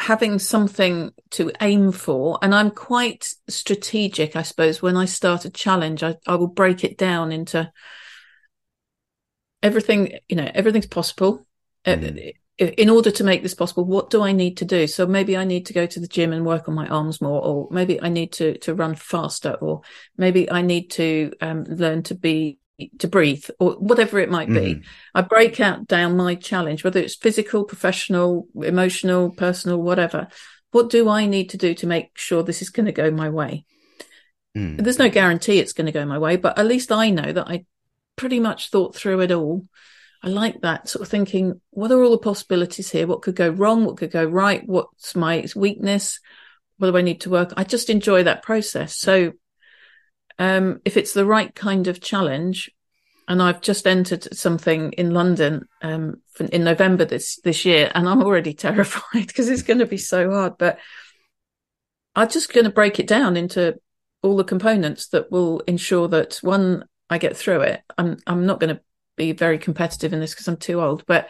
having something to aim for and i'm quite strategic i suppose. When i start a challenge i, I will break it down into everything you know everything's possible. Mm. in order to make this possible what do i need to do? So maybe i need to go to the gym and work on my arms more or maybe i need to to run faster or maybe i need to um, learn to be to breathe or whatever it might be. Mm. I break out down my challenge, whether it's physical, professional, emotional, personal, whatever. What do I need to do to make sure this is going to go my way? Mm. There's no guarantee it's going to go my way, but at least I know that I pretty much thought through it all. I like that sort of thinking, what are all the possibilities here? What could go wrong? What could go right? What's my weakness? What do I need to work? I just enjoy that process. So um, if it's the right kind of challenge, and I've just entered something in London um, in November this this year, and I'm already *laughs* terrified because it's going to be so hard. But I'm just going to break it down into all the components that will ensure that one, I get through it. I'm I'm not going to be very competitive in this because I'm too old, but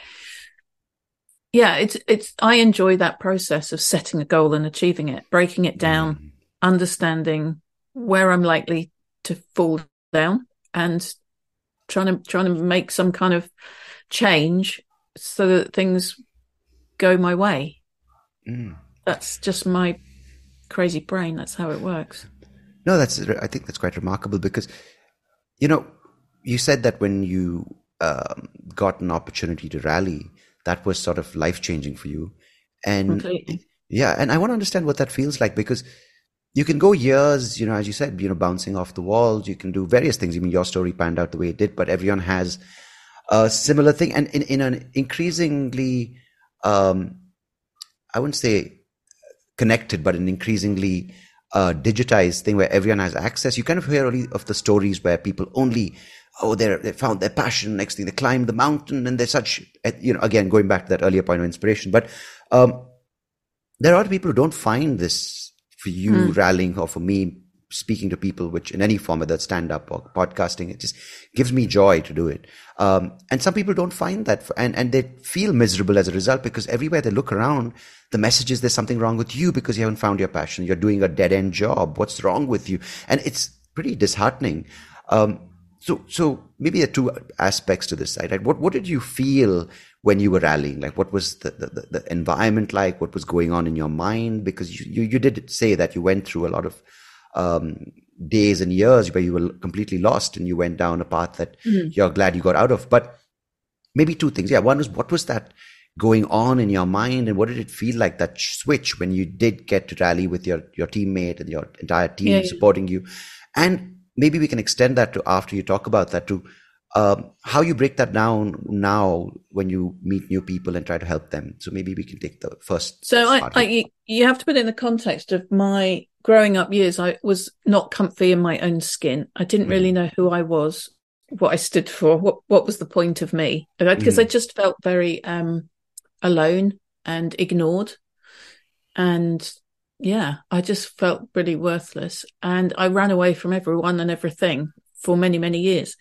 yeah, it's it's I enjoy that process of setting a goal and achieving it, breaking it down, mm. understanding where I'm likely to fall down and trying to trying to make some kind of change so that things go my way. Mm. That's just my crazy brain. That's how it works. No, that's I think that's quite remarkable because you know you said that when you um, got an opportunity to rally, that was sort of life changing for you. And Completely. yeah, and I want to understand what that feels like because you can go years, you know, as you said, you know, bouncing off the walls. You can do various things. I mean, your story panned out the way it did, but everyone has a similar thing. And in, in an increasingly, um, I wouldn't say connected, but an increasingly uh, digitized thing where everyone has access, you kind of hear only of the stories where people only oh, they they found their passion. Next thing, they climbed the mountain, and they're such, you know, again going back to that earlier point of inspiration. But um, there are people who don't find this for you mm. rallying or for me speaking to people, which in any form, whether stand up or podcasting, it just gives me joy to do it. Um, and some people don't find that, for, and and they feel miserable as a result because everywhere they look around, the message is there's something wrong with you because you haven't found your passion. You're doing a dead end job. What's wrong with you? And it's pretty disheartening. Um, so, so maybe there are two aspects to this side, right? What, what did you feel when you were rallying? Like, what was the, the, the environment like? What was going on in your mind? Because you, you, you did say that you went through a lot of, um, days and years where you were completely lost and you went down a path that mm-hmm. you're glad you got out of. But maybe two things. Yeah. One was what was that going on in your mind and what did it feel like that switch when you did get to rally with your, your teammate and your entire team yeah, supporting yeah. you? And maybe we can extend that to after you talk about that to um, how you break that down now when you meet new people and try to help them. So maybe we can take the first. So I, I, you have to put it in the context of my growing up years. I was not comfy in my own skin. I didn't mm. really know who I was, what I stood for, what what was the point of me, because mm. I just felt very um, alone and ignored, and yeah, I just felt really worthless. And I ran away from everyone and everything for many, many years.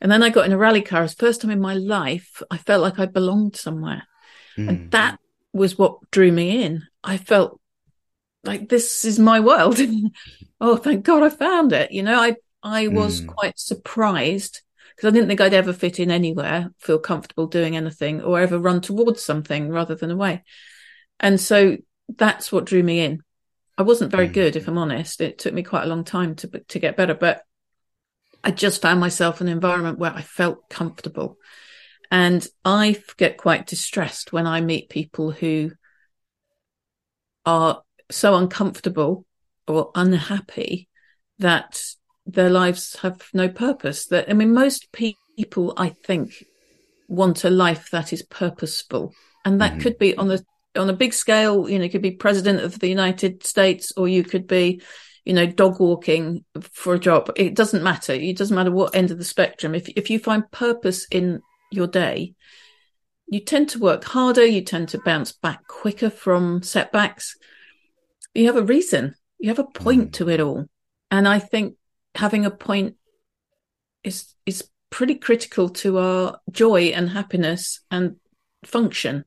And then I got in a rally car. It's first time in my life I felt like I belonged somewhere. Mm. And that was what drew me in. I felt like this is my world. *laughs* oh, thank God I found it. You know, I I was mm. quite surprised because I didn't think I'd ever fit in anywhere, feel comfortable doing anything, or ever run towards something rather than away. And so that's what drew me in. I wasn't very mm. good, if I'm honest. It took me quite a long time to to get better, but I just found myself in an environment where I felt comfortable. And I get quite distressed when I meet people who are so uncomfortable or unhappy that their lives have no purpose. That I mean, most people, I think, want a life that is purposeful, and that mm-hmm. could be on the on a big scale, you know, you could be president of the United States or you could be, you know, dog walking for a job. It doesn't matter. It doesn't matter what end of the spectrum. If if you find purpose in your day, you tend to work harder, you tend to bounce back quicker from setbacks. You have a reason. You have a point mm. to it all. And I think having a point is is pretty critical to our joy and happiness and function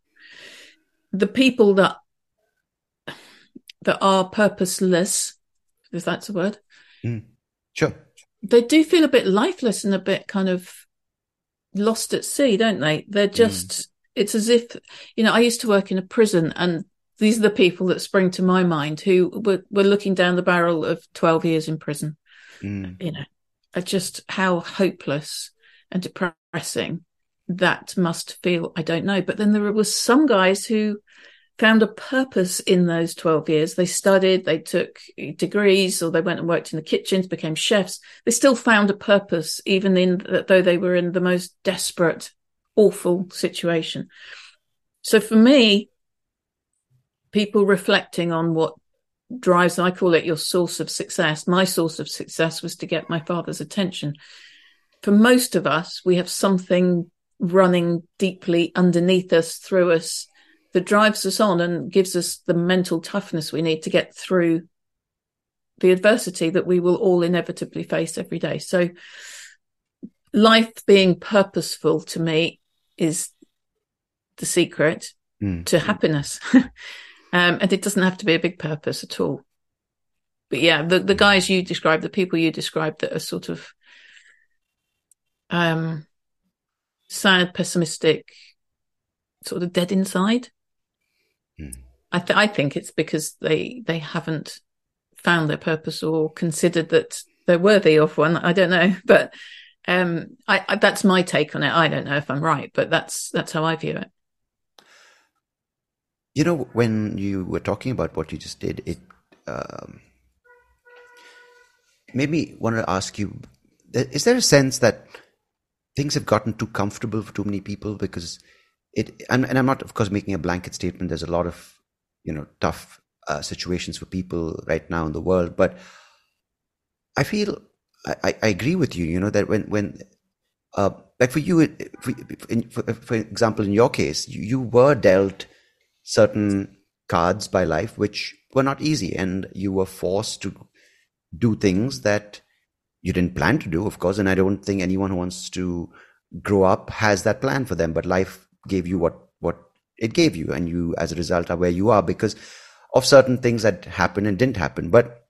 the people that that are purposeless, if that's a word. Mm. Sure. They do feel a bit lifeless and a bit kind of lost at sea, don't they? They're just, mm. it's as if, you know, I used to work in a prison and these are the people that spring to my mind who were, were looking down the barrel of 12 years in prison. Mm. You know, just how hopeless and depressing that must feel. I don't know. But then there was some guys who found a purpose in those 12 years. They studied, they took degrees, or they went and worked in the kitchens, became chefs. They still found a purpose, even in that though they were in the most desperate, awful situation. So for me, people reflecting on what drives, I call it your source of success. My source of success was to get my father's attention. For most of us, we have something running deeply underneath us, through us, that drives us on and gives us the mental toughness we need to get through the adversity that we will all inevitably face every day. So, life being purposeful to me is the secret mm. to happiness. *laughs* um, and it doesn't have to be a big purpose at all. But yeah, the, the guys you described, the people you described that are sort of um, sad, pessimistic, sort of dead inside. Mm. I, th- I think it's because they they haven't found their purpose or considered that they're worthy of one. I don't know, *laughs* but Um, I, I, that's my take on it. I don't know if I'm right, but that's that's how I view it. You know, when you were talking about what you just did, it um, made me want to ask you: Is there a sense that things have gotten too comfortable for too many people? Because it, and, and I'm not, of course, making a blanket statement. There's a lot of, you know, tough uh, situations for people right now in the world, but I feel I, I agree with you. You know that when when uh, like for you, for, for, for, example, in your case, you, you were dealt certain cards by life which were not easy, and you were forced to do things that you didn't plan to do, of course. And I don't think anyone who wants to grow up has that plan for them. But life gave you what what it gave you, and you, as a result, are where you are because of certain things that happened and didn't happen. But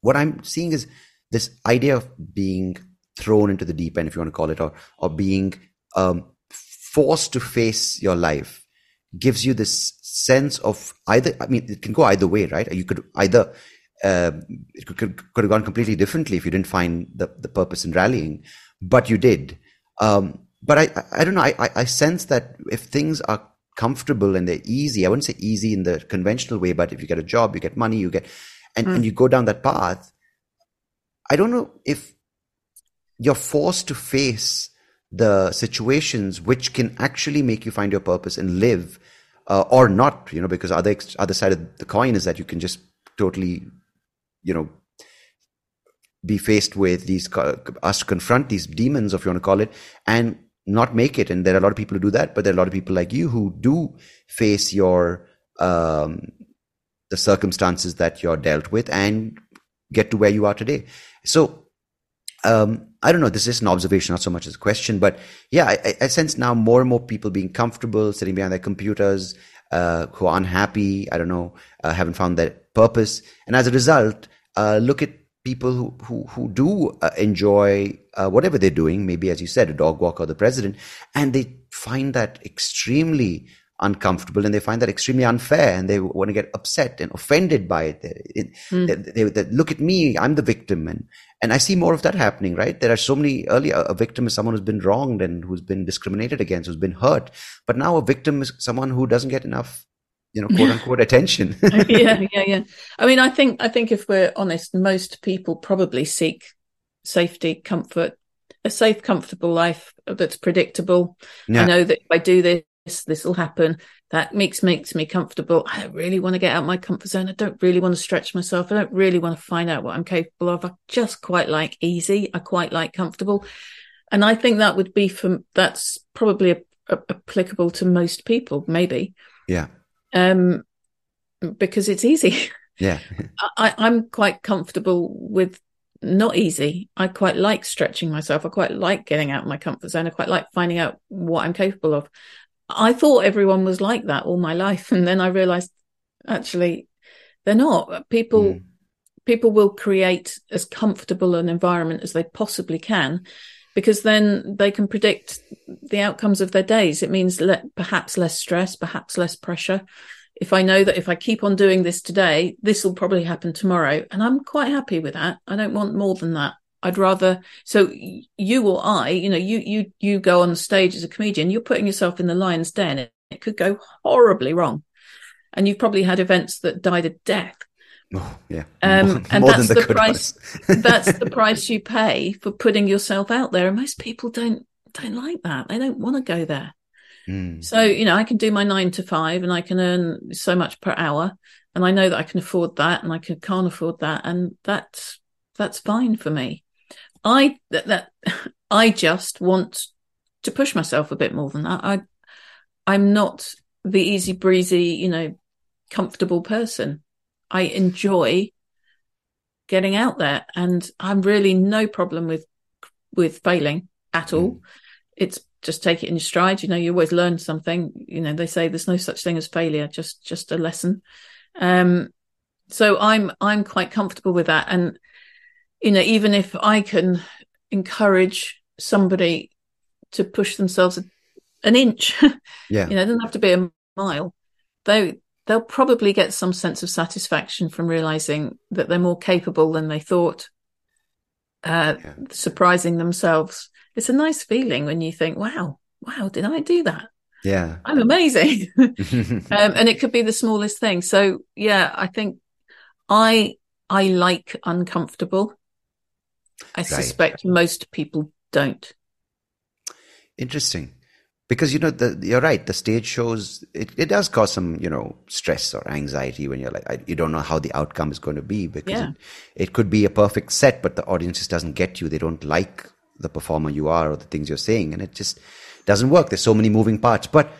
what I'm seeing is this idea of being thrown into the deep end, if you want to call it, or or being um, forced to face your life, gives you this sense of either. I mean, it can go either way, right? You could either uh, it could, could, could have gone completely differently if you didn't find the, the purpose in rallying, but you did. Um, but I, I, don't know. I, I sense that if things are comfortable and they're easy, I wouldn't say easy in the conventional way, but if you get a job, you get money, you get, and, mm. and you go down that path, I don't know if you're forced to face the situations which can actually make you find your purpose and live uh, or not, you know, because other, other side of the coin is that you can just totally, you know, be faced with these, us to confront these demons, if you want to call it, and not make it. And there are a lot of people who do that, but there are a lot of people like you who do face your, um, the circumstances that you're dealt with and get to where you are today. So, um, I don't know. This is an observation, not so much as a question, but yeah, I, I sense now more and more people being comfortable sitting behind their computers, uh, who are unhappy. I don't know, uh, haven't found their purpose, and as a result, uh, look at people who who who do uh, enjoy uh, whatever they're doing. Maybe, as you said, a dog walk or the president, and they find that extremely uncomfortable and they find that extremely unfair and they want to get upset and offended by it. They, mm. they, they, look at me, I'm the victim. And, and I see more of that happening, right? There are so many earlier, a victim is someone who's been wronged and who's been discriminated against, who's been hurt. But now a victim is someone who doesn't get enough you know, quote *laughs* unquote attention. *laughs* yeah, yeah, *laughs* yeah. I mean, I think, I think if we're honest, most people probably seek safety, comfort, a safe, comfortable life that's predictable. Yeah. I know that if I do this, this this will happen. That makes makes me comfortable. I don't really want to get out my comfort zone. I don't really want to stretch myself. I don't really want to find out what i'm capable of. I just quite like easy. I quite like comfortable. And i think that would be from that's probably a, a, applicable to most people maybe. Yeah. Um because it's easy. Yeah. *laughs* I, i'm quite comfortable with not easy. I quite like stretching myself. I quite like getting out of my comfort zone. I quite like finding out what I'm capable of. I thought everyone was like that all my life, *laughs* and then I realized actually they're not. People mm. people will create as comfortable an environment as they possibly can, because then they can predict the outcomes of their days. It means le- perhaps less stress, perhaps less pressure. If I know that if I keep on doing this today, this will probably happen tomorrow, and I'm quite happy with that. I don't want more than that. I'd rather so you or I, you know, you you you go on stage as a comedian, you're putting yourself in the lion's den. It, it could go horribly wrong, and you've probably had events that died a death. Oh, yeah, um, more, and *laughs* more that's the, price. *laughs* that's the price you pay for putting yourself out there, and most people don't don't like that. They don't want to go there. Mm. So you know, I can do my nine to five, and I can earn so much per hour, and I know that I can afford that, and I can, can't afford that, and that's that's fine for me. I that, that *laughs* I just want to push myself a bit more than that. I I'm not the easy breezy, you know, comfortable person. I enjoy getting out there and I'm really no problem with with failing at all. Mm. It's just take it in stride. You know, you always learn something. You know, they say there's no such thing as failure, just just a lesson. Um so I'm I'm quite comfortable with that. And you know, even if I can encourage somebody to push themselves an inch, *laughs* yeah, you know, it doesn't have to be a mile. They they'll probably get some sense of satisfaction from realizing that they're more capable than they thought, uh, yeah. surprising themselves. it's a nice feeling when you think, wow, wow, did I do that? Yeah. I'm amazing. *laughs* *laughs* um, and it could be the smallest thing. So yeah, I think I, I like uncomfortable. I right. suspect most people don't. Interesting. Because you know the, you're right. The stage shows it, it does cause some you know stress or anxiety when you're like I, you don't know how the outcome is going to be because yeah. it, it could be a perfect set, but the audience just doesn't get you. They don't like the performer you are or the things you're saying, and it just doesn't work. There's so many moving parts. But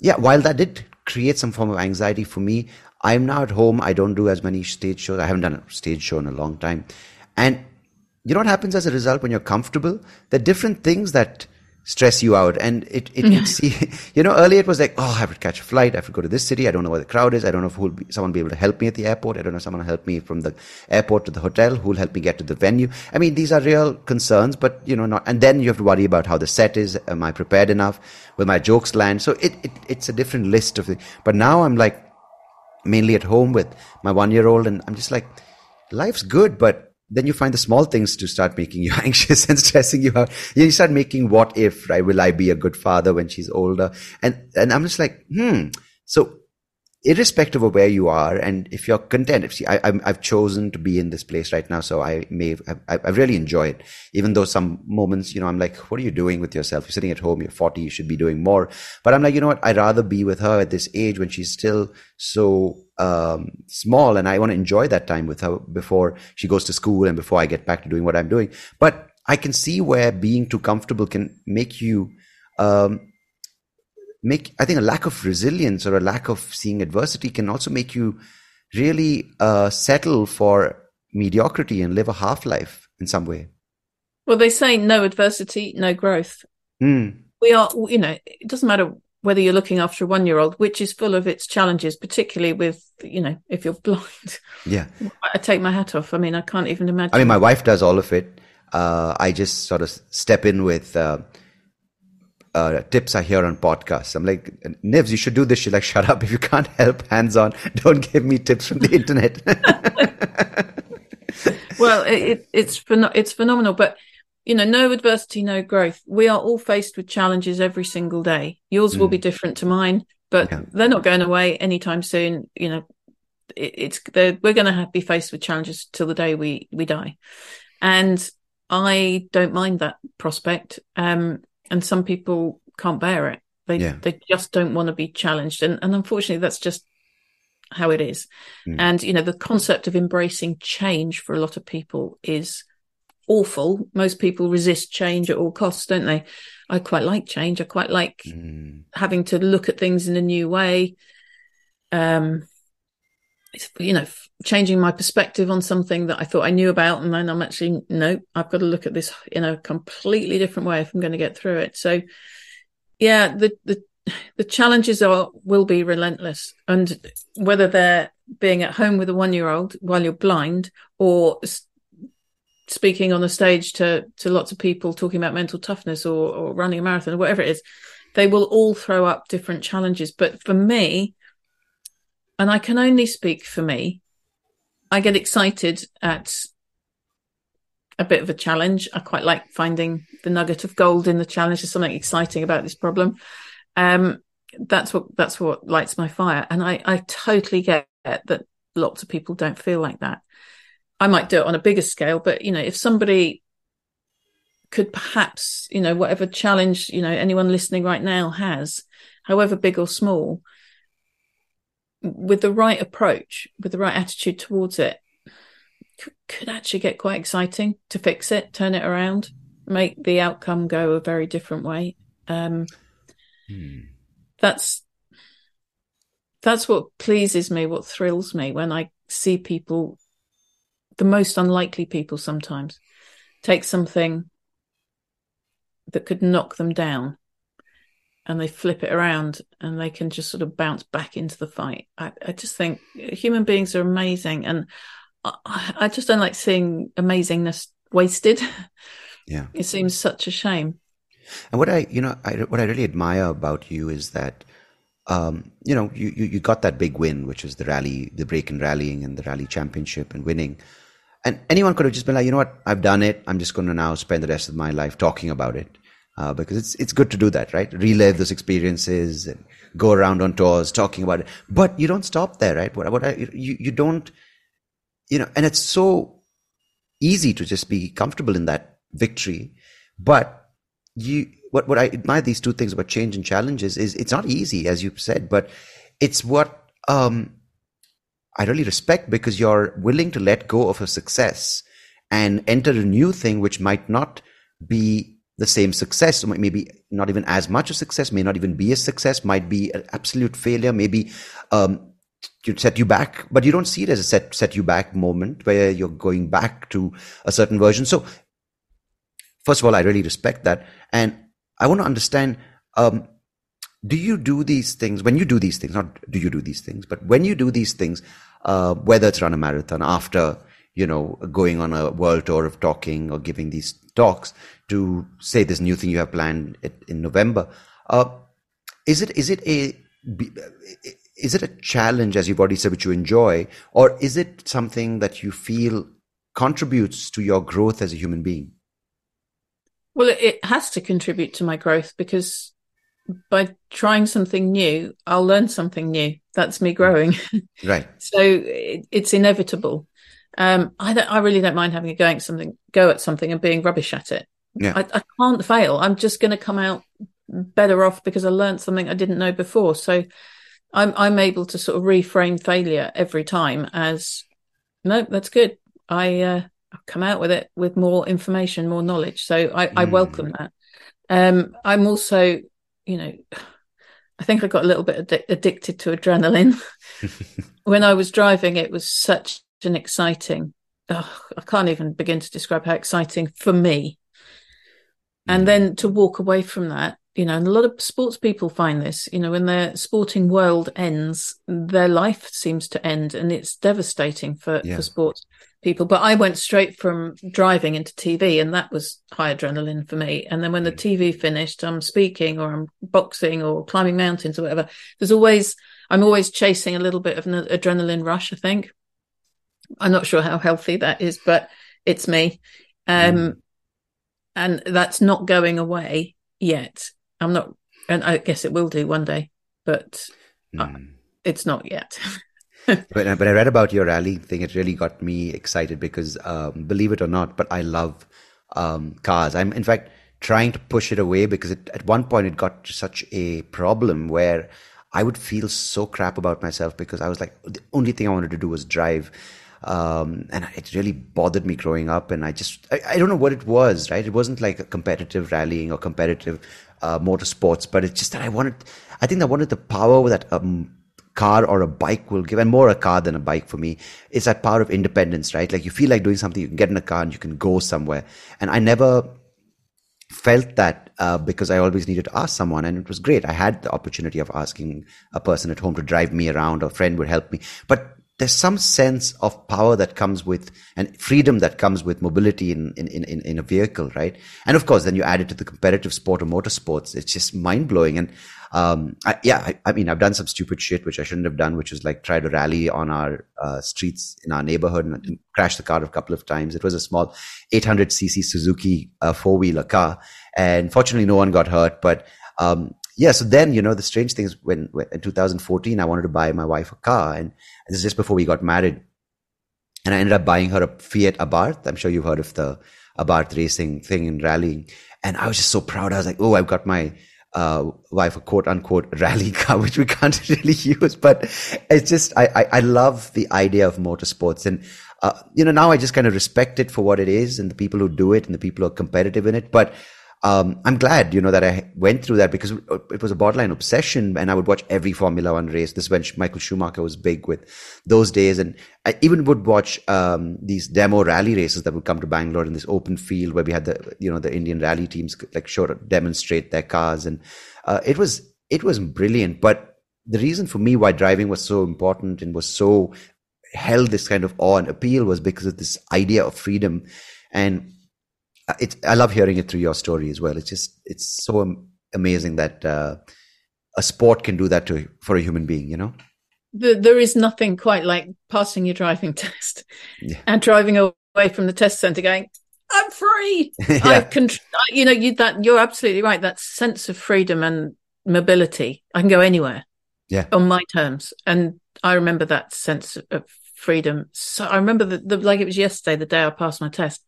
yeah, while that did create some form of anxiety for me, I'm now at home. I don't do as many stage shows. I haven't done a stage show in a long time. And you know what happens as a result when you're comfortable? There are different things that stress you out. And it, it, see, *laughs* you know, earlier it was like, oh, I have to catch a flight. I have to go to this city. I don't know where the crowd is. I don't know if who'll be, someone will be able to help me at the airport. I don't know if someone will help me from the airport to the hotel. Who'll help me get to the venue? I mean, these are real concerns, but you know, not, and then you have to worry about how the set is. Am I prepared enough? Will my jokes land? So it, it it's a different list of things. But now I'm like mainly at home with my one year old and I'm just like, life's good, but then you find the small things to start making you *laughs* anxious and stressing you out. You start making what if, right? Will I be a good father when she's older? And, and I'm just like, hmm. So irrespective of where you are, and if you're content, see, I, have chosen to be in this place right now, so I may, I, I really enjoy it. Even though some moments, you know, I'm like, what are you doing with yourself? You're sitting at home, you're 40, you should be doing more. But I'm like, you know what? I'd rather be with her at this age when she's still so um, small, and I want to enjoy that time with her before she goes to school and before I get back to doing what I'm doing. But I can see where being too comfortable can make you um, make i think a lack of resilience or a lack of seeing adversity can also make you really uh, settle for mediocrity and live a half life in some way well they say no adversity no growth mm. we are you know it doesn't matter whether you're looking after a one year old which is full of its challenges particularly with you know if you're *laughs* blind yeah i take my hat off i mean i can't even imagine i mean my wife does all of it uh, i just sort of step in with uh, uh, tips I hear on podcasts. I'm like, Nivs, you should do this. She's like, shut up. If you can't help hands on, *laughs* don't give me tips from the internet. *laughs* well, it, it's, it's phenomenal, but you know, no adversity, no growth. We are all faced with challenges every single day. Yours mm. will be mm. different to mine, but yeah. they're not going away anytime soon. You know, it, it's, we're going to be faced with challenges till the day we, we die. And I don't mind that prospect. Um, and some people can't bear it. They yeah. they just don't want to be challenged, and and unfortunately, that's just how it is. Mm. And you know, the concept of embracing change for a lot of people is awful. Most people resist change at all costs, don't they? I quite like change. I quite like mm. having to look at things in a new way. Um, you know, changing my perspective on something that I thought I knew about, and then I'm actually no, I've got to look at this in a completely different way if I'm going to get through it. So, yeah, the the the challenges are will be relentless, and whether they're being at home with a one year old while you're blind, or speaking on the stage to to lots of people talking about mental toughness or, or running a marathon or whatever it is, they will all throw up different challenges. But for me, and I can only speak for me. I get excited at a bit of a challenge. I quite like finding the nugget of gold in the challenge. There's something exciting about this problem. Um, that's what that's what lights my fire, and I I totally get that lots of people don't feel like that. I might do it on a bigger scale, but you know, if somebody could perhaps, you know, whatever challenge you know anyone listening right now has, however big or small, with the right approach, with the right attitude towards it, could actually get quite exciting to fix it, turn it around, make the outcome go a very different way. Um, hmm. That's that's what pleases me, what thrills me when I see people, the most unlikely people sometimes, take something that could knock them down and they flip it around and they can just sort of bounce back into the fight. I, I just think human beings are amazing, and I, I, just don't like seeing amazingness wasted. *laughs* Yeah, it seems such a shame. And what I, you know, I, what I really admire about you is that, um, you know, you, you you got that big win, which was the rally, the break in rallying, and the rally championship and winning. And anyone could have just been like, you know what, I've done it. I'm just going to now spend the rest of my life talking about it. Uh, because it's it's good to do that, right? Relive those experiences and go around on tours talking about it. But you don't stop there, right? What, what I, you you don't, you know, and it's so easy to just be comfortable in that victory, but you what what I admire these two things about change and challenges is it's not easy, as you said, but it's what um, I really respect because you're willing to let go of a success and enter a new thing which might not be the same success, maybe not even as much a success, may not even be a success, might be an absolute failure, maybe um, set you back, but you don't see it as a set set you back moment where you're going back to a certain version. So, first of all, I really respect that, and I want to understand. Um, do you do these things when you do these things? Not do you do these things, but when you do these things, uh, whether it's run a marathon after you know going on a world tour of talking or giving these talks to say this new thing you have planned in November, uh, is it is it a is it a challenge as you've already said which you enjoy, or is it something that you feel contributes to your growth as a human being? Well, it has to contribute to my growth because by trying something new, I'll learn something new. That's me growing. *laughs* Right. so it, it's inevitable. Um, I I really don't mind having a go at something, go at something and being rubbish at it. Yeah. I, I can't fail. I'm just going to come out better off because I learned something I didn't know before. So I'm, I'm able to sort of reframe failure every time as, no, that's good. I, uh, come out with it with more information, more knowledge. So I, mm. I welcome that. Um, I'm also you know, I think I got a little bit addi- addicted to adrenaline. *laughs* when I was driving, it was such an exciting, oh, I can't even begin to describe how exciting for me. And mm. then to walk away from that, you know, and a lot of sports people find this, you know, when their sporting world ends, their life seems to end and it's devastating for, yeah. for sports people. But I went straight from driving into TV, and that was high adrenaline for me. And then when the TV finished, I'm speaking or I'm boxing or climbing mountains or whatever. There's always, I'm always chasing a little bit of an adrenaline rush, I think. I'm not sure how healthy that is, but it's me. Um, mm. And that's not going away yet. I'm not, and I guess it will do one day, but mm. it's not yet. *laughs* but, but I read about your rally thing. It really got me excited because, um, believe it or not, but I love um, cars. I'm, in fact, trying to push it away because it, at one point it got to such a problem where I would feel so crap about myself because I was like, the only thing I wanted to do was drive. Um, and it really bothered me growing up. And I just, I, I, don't know what it was, right? It wasn't like a competitive rallying or competitive uh, motorsports, but it's just that I wanted, I think I wanted the power that um, car or a bike will give, and more a car than a bike for me, is that power of independence, right? Like you feel like doing something, you can get in a car and you can go somewhere. And I never felt that uh, because I always needed to ask someone, and it was great. I had the opportunity of asking a person at home to drive me around, or a friend would help me. But there's some sense of power that comes with and freedom that comes with mobility in, in, in, in a vehicle, right? And of course, then you add it to the competitive sport or motorsports. It's just mind blowing. And, um, I, yeah, I, I, mean, I've done some stupid shit, which I shouldn't have done, which was like try to rally on our, uh, streets in our neighborhood and crash the car a couple of times. It was a small 800cc Suzuki, uh, four wheeler car. And fortunately, no one got hurt, but, um, yeah, so then, you know, the strange thing is when, when, in 2014, I wanted to buy my wife a car and this is just before we got married. And I ended up buying her a Fiat Abarth. I'm sure you've heard of the Abarth racing thing in rallying. And I was just so proud. I was like, oh, I've got my uh, wife a quote unquote *laughs* rally car, which we can't *laughs* really use. But it's just, I, I, I love the idea of motorsports. And, uh, you know, now I just kind of respect it for what it is and the people who do it and the people who are competitive in it. But um, I'm glad, you know, that I went through that because it was a borderline obsession and I would watch every Formula One race. This when Michael Schumacher was big with those days. And I even would watch, um, these demo rally races that would come to Bangalore in this open field where we had the, you know, the Indian rally teams like show, demonstrate their cars. And, uh, it was, it was brilliant. But the reason for me why driving was so important and was so held this kind of awe and appeal was because of this idea of freedom. And it's I love hearing it through your story as well. It's just it's so amazing that uh, a sport can do that to for a human being. You know, the, there is nothing quite like passing your driving *laughs* test yeah. and driving away from the test center going, I'm free. *laughs* Yeah. I've con- you know, you that you're absolutely right. That sense of freedom and mobility. I can go anywhere. Yeah. On my terms. And I remember that sense of freedom. So I remember the, the like it was yesterday, the day I passed my test.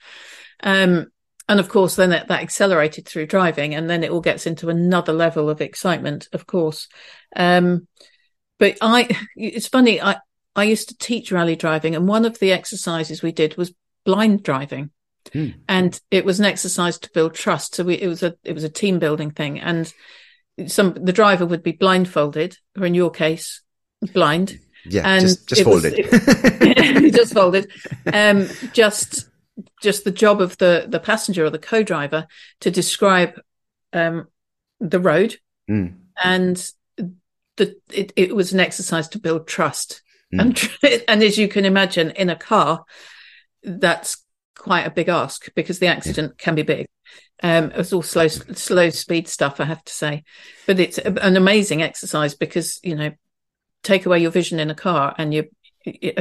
Um, and of course, then that, that accelerated through driving, and then it all gets into another level of excitement, of course. Um, but I, *laughs* it's funny, I, I used to teach rally driving, and one of the exercises we did was blind driving. Hmm. And it was an exercise to build trust. So we, it was a, it was a team building thing. And some, the driver would be blindfolded, or in your case, blind. Yeah, And just just it was- it. *laughs* just folded. Um, just, just the job of the the passenger or the co-driver to describe um, the road, Mm. and the it, it was an exercise to build trust. Mm. And tr- *laughs* and as you can imagine, in a car, that's quite a big ask because the accident can be big. Um, it's all slow, slow speed stuff, I have to say, but it's an amazing exercise because you know, take away your vision in a car, and you,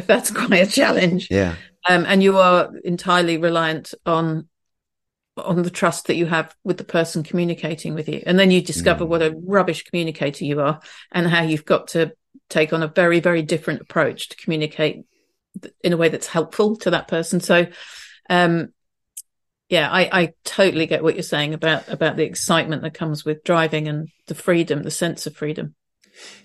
that's *laughs* quite a challenge. Yeah. Um, and you are entirely reliant on on the trust that you have with the person communicating with you, and then you discover Mm. what a rubbish communicator you are, and how you've got to take on a very, very different approach to communicate in a way that's helpful to that person. So, um, yeah, I, I totally get what you're saying about about the excitement that comes with driving and the freedom, the sense of freedom.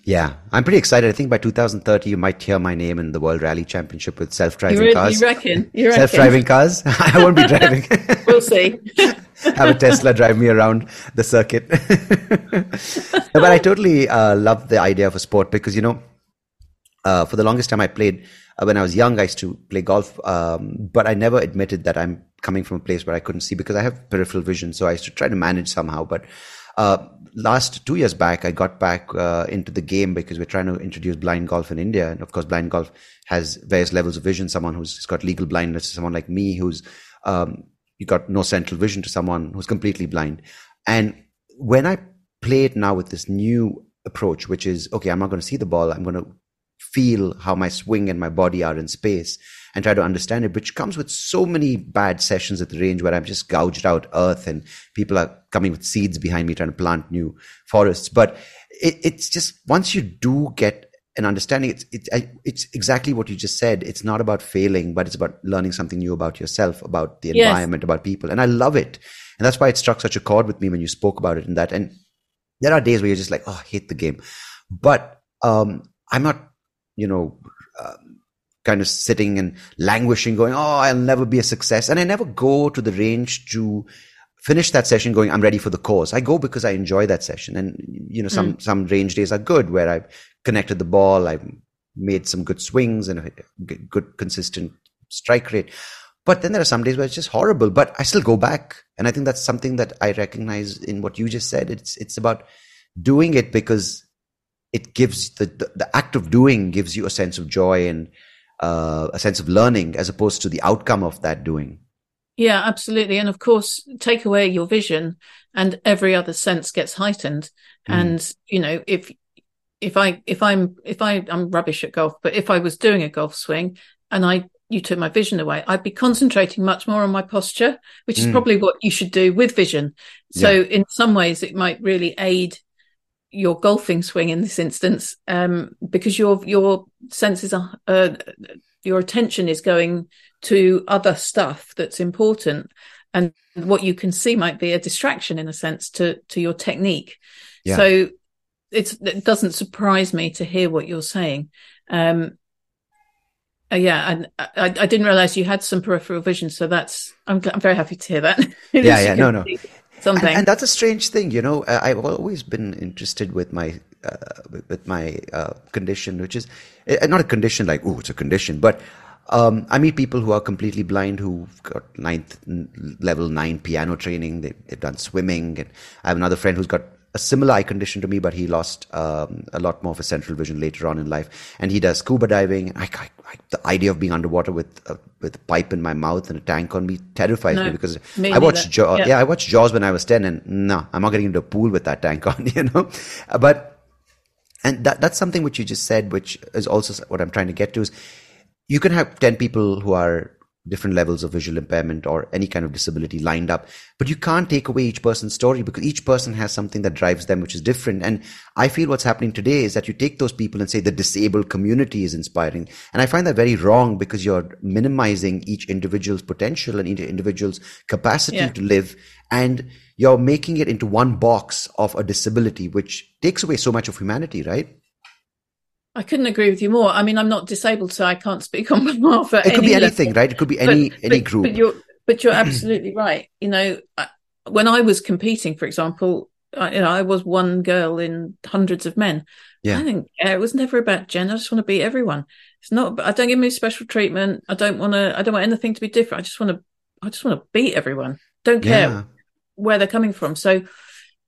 Yeah, I'm pretty excited. I think by 2030, you might hear my name in the World Rally Championship with self-driving re- cars. you reckon? You reckon? Self-driving cars. *laughs* I won't be driving. *laughs* We'll see. *laughs* Have a Tesla drive me around the circuit. No, but I totally uh, love the idea of a sport because you know, uh, for the longest time I played uh, when I was young. I used to play golf, um, but I never admitted that I'm coming from a place where I couldn't see because I have peripheral vision. So I used to try to manage somehow. But uh, last two years back, I got back uh, into the game because we're trying to introduce blind golf in India, and of course, blind golf has various levels of vision. Someone who's got legal blindness, someone like me who's um, you got no central vision to someone who's completely blind. And when I play it now with this new approach, which is okay, I'm not going to see the ball, I'm going to feel how my swing and my body are in space and try to understand it, which comes with so many bad sessions at the range where I'm just gouged out earth and people are coming with seeds behind me trying to plant new forests. But it, it's just once you do get an understanding, it's, it's, it's exactly what you just said. It's not about failing, but it's about learning something new about yourself, about the Yes. environment, about people. And I love it. And that's why it struck such a chord with me when you spoke about it and that. And there are days where you're just like, oh, I hate the game. But um, I'm not, you know, kind of sitting and languishing, going, oh, I'll never be a success. And I never go to the range to finish that session going, I'm ready for the course. I go because I enjoy that session. And, you know, some, mm. some range days are good where I've connected the ball, I've made some good swings and a good, consistent strike rate. But then there are some days where it's just horrible, but I still go back. And I think that's something that I recognize in what you just said. It's, it's about doing it because it gives the, the, the act of doing gives you a sense of joy and uh, a sense of learning as opposed to the outcome of that doing. Yeah, absolutely. And of course, take away your vision and every other sense gets heightened. Mm. And, you know, if, if I, if I'm, if I, I'm rubbish at golf, but if I was doing a golf swing and I, you took my vision away, I'd be concentrating much more on my posture, which is Mm. probably what you should do with vision. So in some ways, it might really aid your golfing swing in this instance, um, because your, your senses are, uh, your attention is going to other stuff that's important and what you can see might be a distraction in a sense to to your technique Yeah. so it's it doesn't surprise me to hear what you're saying um uh, yeah and I, I didn't realize you had some peripheral vision so that's i'm, I'm very happy to hear that *laughs* Yeah, yeah, no, no. *laughs* something And, and that's a strange thing, you know. I've always been interested with my uh, with- my uh, condition, which is uh, not a condition like oh, it's a condition, but um, I meet people who are completely blind who've got ninth n- level nine piano training. They, they've done swimming, and I have another friend who's got a similar eye condition to me, but he lost um, a lot more of his central vision later on in life, and he does scuba diving. I, I, I, the idea of being underwater with a, with a pipe in my mouth and a tank on me terrifies No, me because me I watched. Jaws. Yeah. yeah, I watched Jaws when I was 10 and no, I'm not getting into a pool with that tank *laughs* on, you know? Uh, But, and that, that's something which you just said, which is also what I'm trying to get to is you can have 10 people who are different levels of visual impairment or any kind of disability lined up. But you can't take away each person's story because each person has something that drives them, which is different. And I feel what's happening today is that you take those people and say the disabled community is inspiring. And I find that very wrong because you're minimizing each individual's potential and each individual's capacity yeah. to live. And you're making it into one box of a disability, which takes away so much of humanity, right? I couldn't agree with you more. I mean, I'm not disabled, so I can't speak on *laughs* behalf of. It could be anything, right? It could be any but, any but, group. But you're but you're *clears throat* absolutely right. You know, when I was competing, for example, I, you know, I was one girl in hundreds of men. Yeah. I think It was never about gender. I just want to beat everyone. It's not. I don't give me special treatment. I don't want to. I don't want anything to be different. I just want to. I just want to beat everyone. Don't care yeah. where they're coming from. So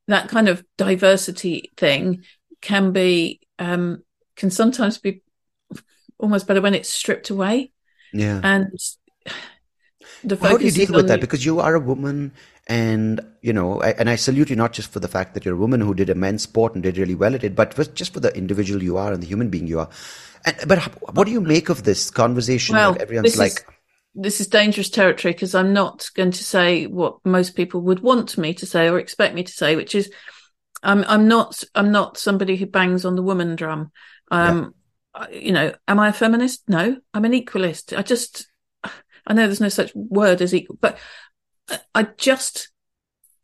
that kind of diversity thing can be um, can sometimes be almost better when it's stripped away. Yeah. And the well, how do you deal with that? Because you are a woman, and you know, I, and I salute you not just for the fact that you're a woman who did a men's sport and did really well at it, but just for the individual you are and the human being you are. And, but what do you make of this conversation? Well, everyone's like. Is, this is dangerous territory because I'm not going to say what most people would want me to say or expect me to say, which is, I'm I'm not I'm not somebody who bangs on the woman drum. Um, yeah. you know, am I a feminist? No, I'm an equalist. I just, I know there's no such word as equal, but I just,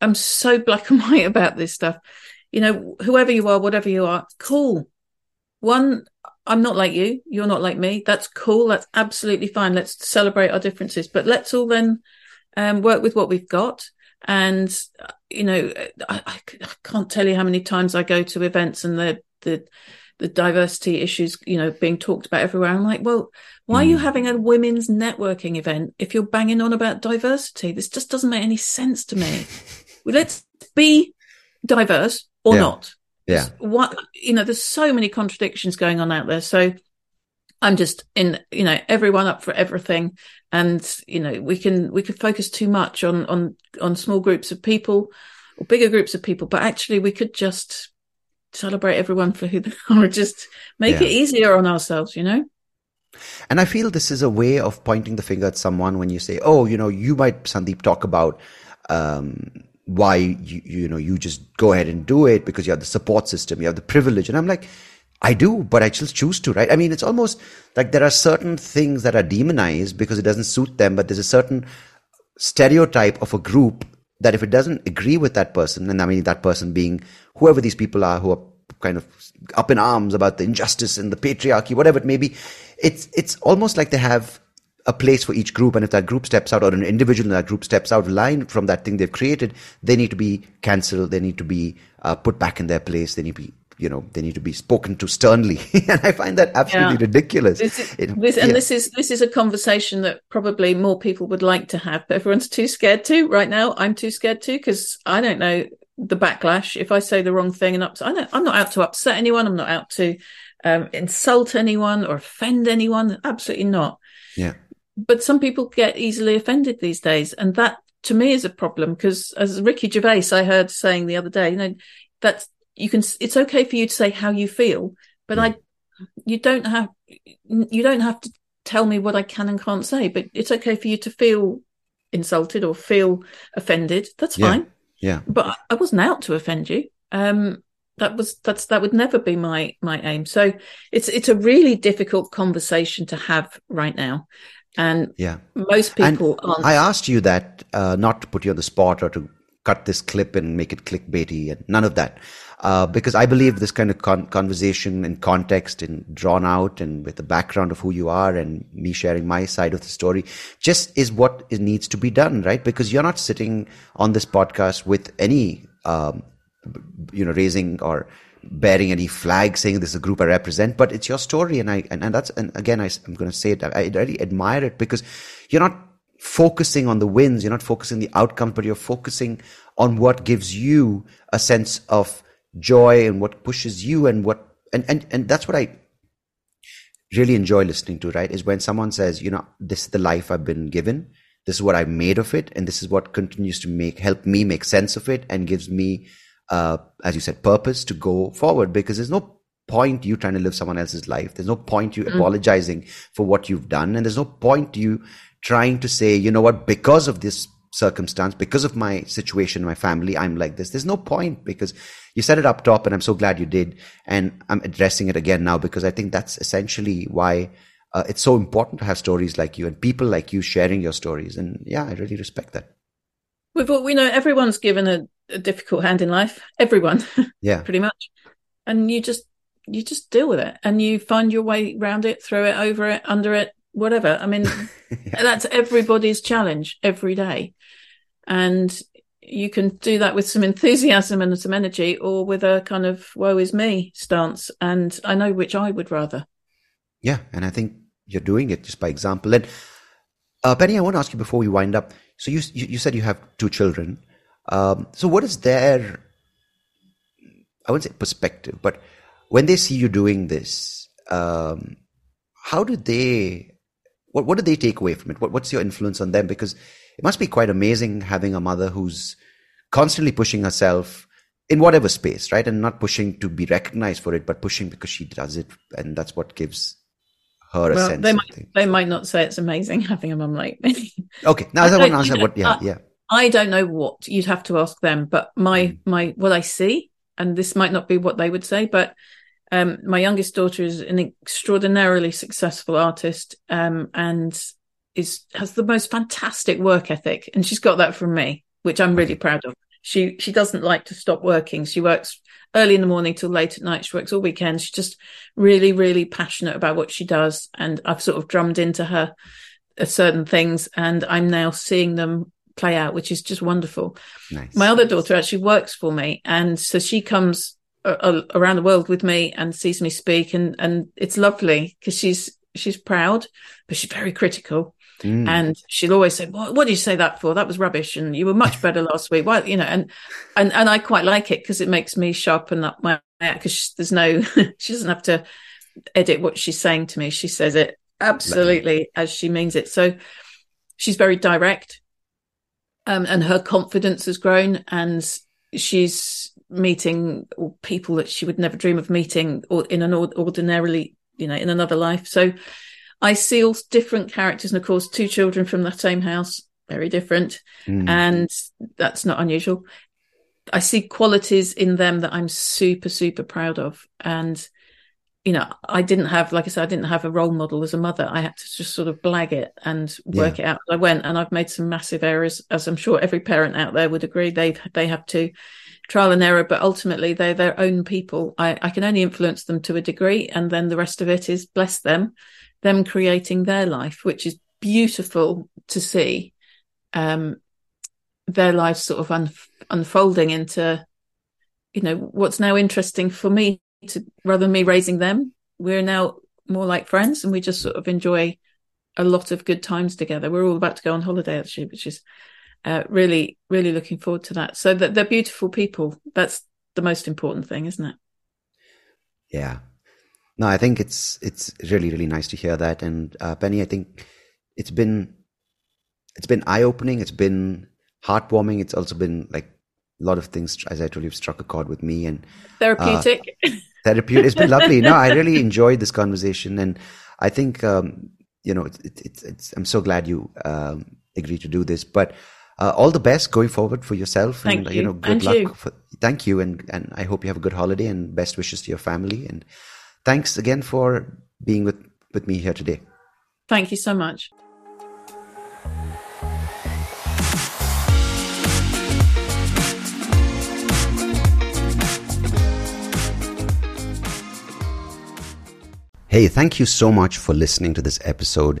I'm so black *laughs* and white about this stuff. You know, whoever you are, whatever you are, cool. One, I'm not like you. You're not like me. That's cool. That's absolutely fine. Let's celebrate our differences, but let's all then um, work with what we've got. And you know, I, I, can't tell you how many times I go to events and the the the diversity issues, you know, being talked about everywhere. I'm like, well, why mm. are you hmm. having a women's networking event if you're banging on about diversity? This just doesn't make any sense to me. *laughs* well, let's be diverse or yeah. not. Yeah. What, you know, there's so many contradictions going on out there. So I'm just in, you know, everyone up for everything. And, you know, we can, we could focus too much on, on, on small groups of people or bigger groups of people, but actually we could just celebrate everyone for who they are, *laughs* just make yeah. it easier on ourselves, you know? And I feel this is a way of pointing the finger at someone when you say, "Oh, you know, you might Sandeep talk about um, why you you know you just go ahead and do it because you have the support system, you have the privilege." And I'm like, I do, but I just choose to, right? I mean, it's almost like there are certain things that are demonized because it doesn't suit them, but there's a certain stereotype of a group that if it doesn't agree with that person, and I mean that person being whoever these people are who are kind of up in arms about the injustice and the patriarchy, whatever it may be, it's it's almost like they have a place for each group, and if that group steps out or an individual in that group steps out of line from that thing they've created, they need to be cancelled. They need to be uh, put back in their place. They need to be you know they need to be spoken to sternly *laughs* and i find that absolutely yeah. ridiculous this, is, it, this and this is this is a conversation that probably more people would like to have but everyone's too scared to right now i'm too scared to because i don't know the backlash. If i say the wrong thing and I i'm not out to upset anyone. I'm not out to um, insult anyone or offend anyone. Absolutely not. Yeah. But some people get easily offended these days. And that to me is a problem because as ricky gervais i heard saying the other day you know that's you can it's okay for you to say how you feel but i you don't have you don't have to tell me what i can and can't say but it's okay for you to feel insulted or feel offended. That's yeah. fine yeah. But i wasn't out to offend you. Um that was that's that would never be my my aim. So it's it's a really difficult conversation to have right now. And yeah. most people aren't. i asked you that uh, not to put you on the spot or to cut this clip and make it clickbaity and none of that uh, because I believe this kind of con- conversation and context and drawn out and with the background of who you are and me sharing my side of the story just is what needs to be done, right? Because you're not sitting on this podcast with any, um, you know, raising or bearing any flag saying this is a group I represent, but it's your story. And I, and, and that's, and again, I, am going to say it, I, I really admire it because you're not focusing on the wins, you're not focusing the outcome, but you're focusing on what gives you a sense of joy and what pushes you and what and and and that's what I really enjoy listening to, right? Is when someone says, you know, this is the life I've been given, this is what I made of it, and this is what continues to make help me make sense of it and gives me uh, as you said, purpose to go forward because there's no point you trying to live someone else's life. There's no point you mm. apologizing for what you've done. And there's no point you trying to say, you know what, because of this circumstance, because of my situation, my family, I'm like this. There's no point because you set it up top and I'm so glad you did. And I'm addressing it again now because I think that's essentially why uh, it's so important to have stories like you and people like you sharing your stories. And yeah, I really respect that. We've all, we know everyone's given a, a difficult hand in life. Everyone. *laughs* Yeah. pretty much. And you just, you just deal with it and you find your way around it, through it, over it, under it, whatever. I mean, *laughs* yeah. that's everybody's challenge every day. And you can do that with some enthusiasm and some energy or with a kind of woe is me stance. And I know which I would rather. Yeah. And I think you're doing it just by example. And uh, Penny, I want to ask you before we wind up. So you, you said you have two children. Um, so what is their, I wouldn't say perspective, but when they see you doing this, um, how do they, what, what do they take away from it? What, what's your influence on them? Because it must be quite amazing having a mother who's constantly pushing herself in whatever space, right? And not pushing to be recognized for it, but pushing because she does it, and that's what gives her a sense. They might, they might not say it's amazing *laughs* having a mum like me. Okay, now I, I want to answer what. Yeah, I, yeah. I don't know what you'd have to ask them, but my mm. my what I see, and this might not be what they would say, but um, my youngest daughter is an extraordinarily successful artist, um, and is has the most fantastic work ethic, and she's got that from me, which I'm really proud of. She she doesn't like to stop working. She works early in the morning till late at night. She works all weekend. She's just really really passionate about what she does, and I've sort of drummed into her uh, certain things, and I'm now seeing them play out, which is just wonderful. Nice. My other daughter actually works for me, and so she comes uh, uh around the world with me and sees me speak, and and it's lovely because she's she's proud, but she's very critical. Mm. And she'll always say, what, what did you say that for? That was rubbish. And you were much better last week. Why, you know, and, and, and I quite like it because it makes me sharpen up my, because there's no, *laughs* she doesn't have to edit what she's saying to me. She says it absolutely as she means it. So she's very direct. Um, and her confidence has grown and she's meeting people that she would never dream of meeting or in an ordinarily, you know, in another life. So I see all different characters, and of course, two children from the same house, very different, mm. and that's not unusual. I see qualities in them that I'm super, super proud of, and you know, I didn't have, like I said, I didn't have a role model as a mother. I had to just sort of blag it and work yeah. it out. I went, and I've made some massive errors, as I'm sure every parent out there would agree. They they have to trial and error, but ultimately they're their own people. I, I can only influence them to a degree, and then the rest of it is bless them them creating their life, which is beautiful to see. Um, their lives sort of un- unfolding into, you know, what's now interesting for me to rather than me raising them, we're now more like friends and we just sort of enjoy a lot of good times together. We're all about to go on holiday actually, which is uh, really, really looking forward to that. So that they're beautiful people. That's the most important thing, isn't it? Yeah, no, I think it's it's really really nice to hear that. And uh, Penny, I think it's been it's been eye opening. It's been heartwarming. It's also been like a lot of things, as I told you, have struck a chord with me and therapeutic. Uh, therapeutic. *laughs* It's been lovely. No, I really enjoyed this conversation, and I think um, you know, it's, it's, it's, I'm so glad you um, agreed to do this. But uh, all the best going forward for yourself, thank and you. you know, good and luck. You. For, thank you, and and I hope you have a good holiday and best wishes to your family and thanks again for being with, with me here today. Thank you so much. Hey, thank you so much for listening to this episode.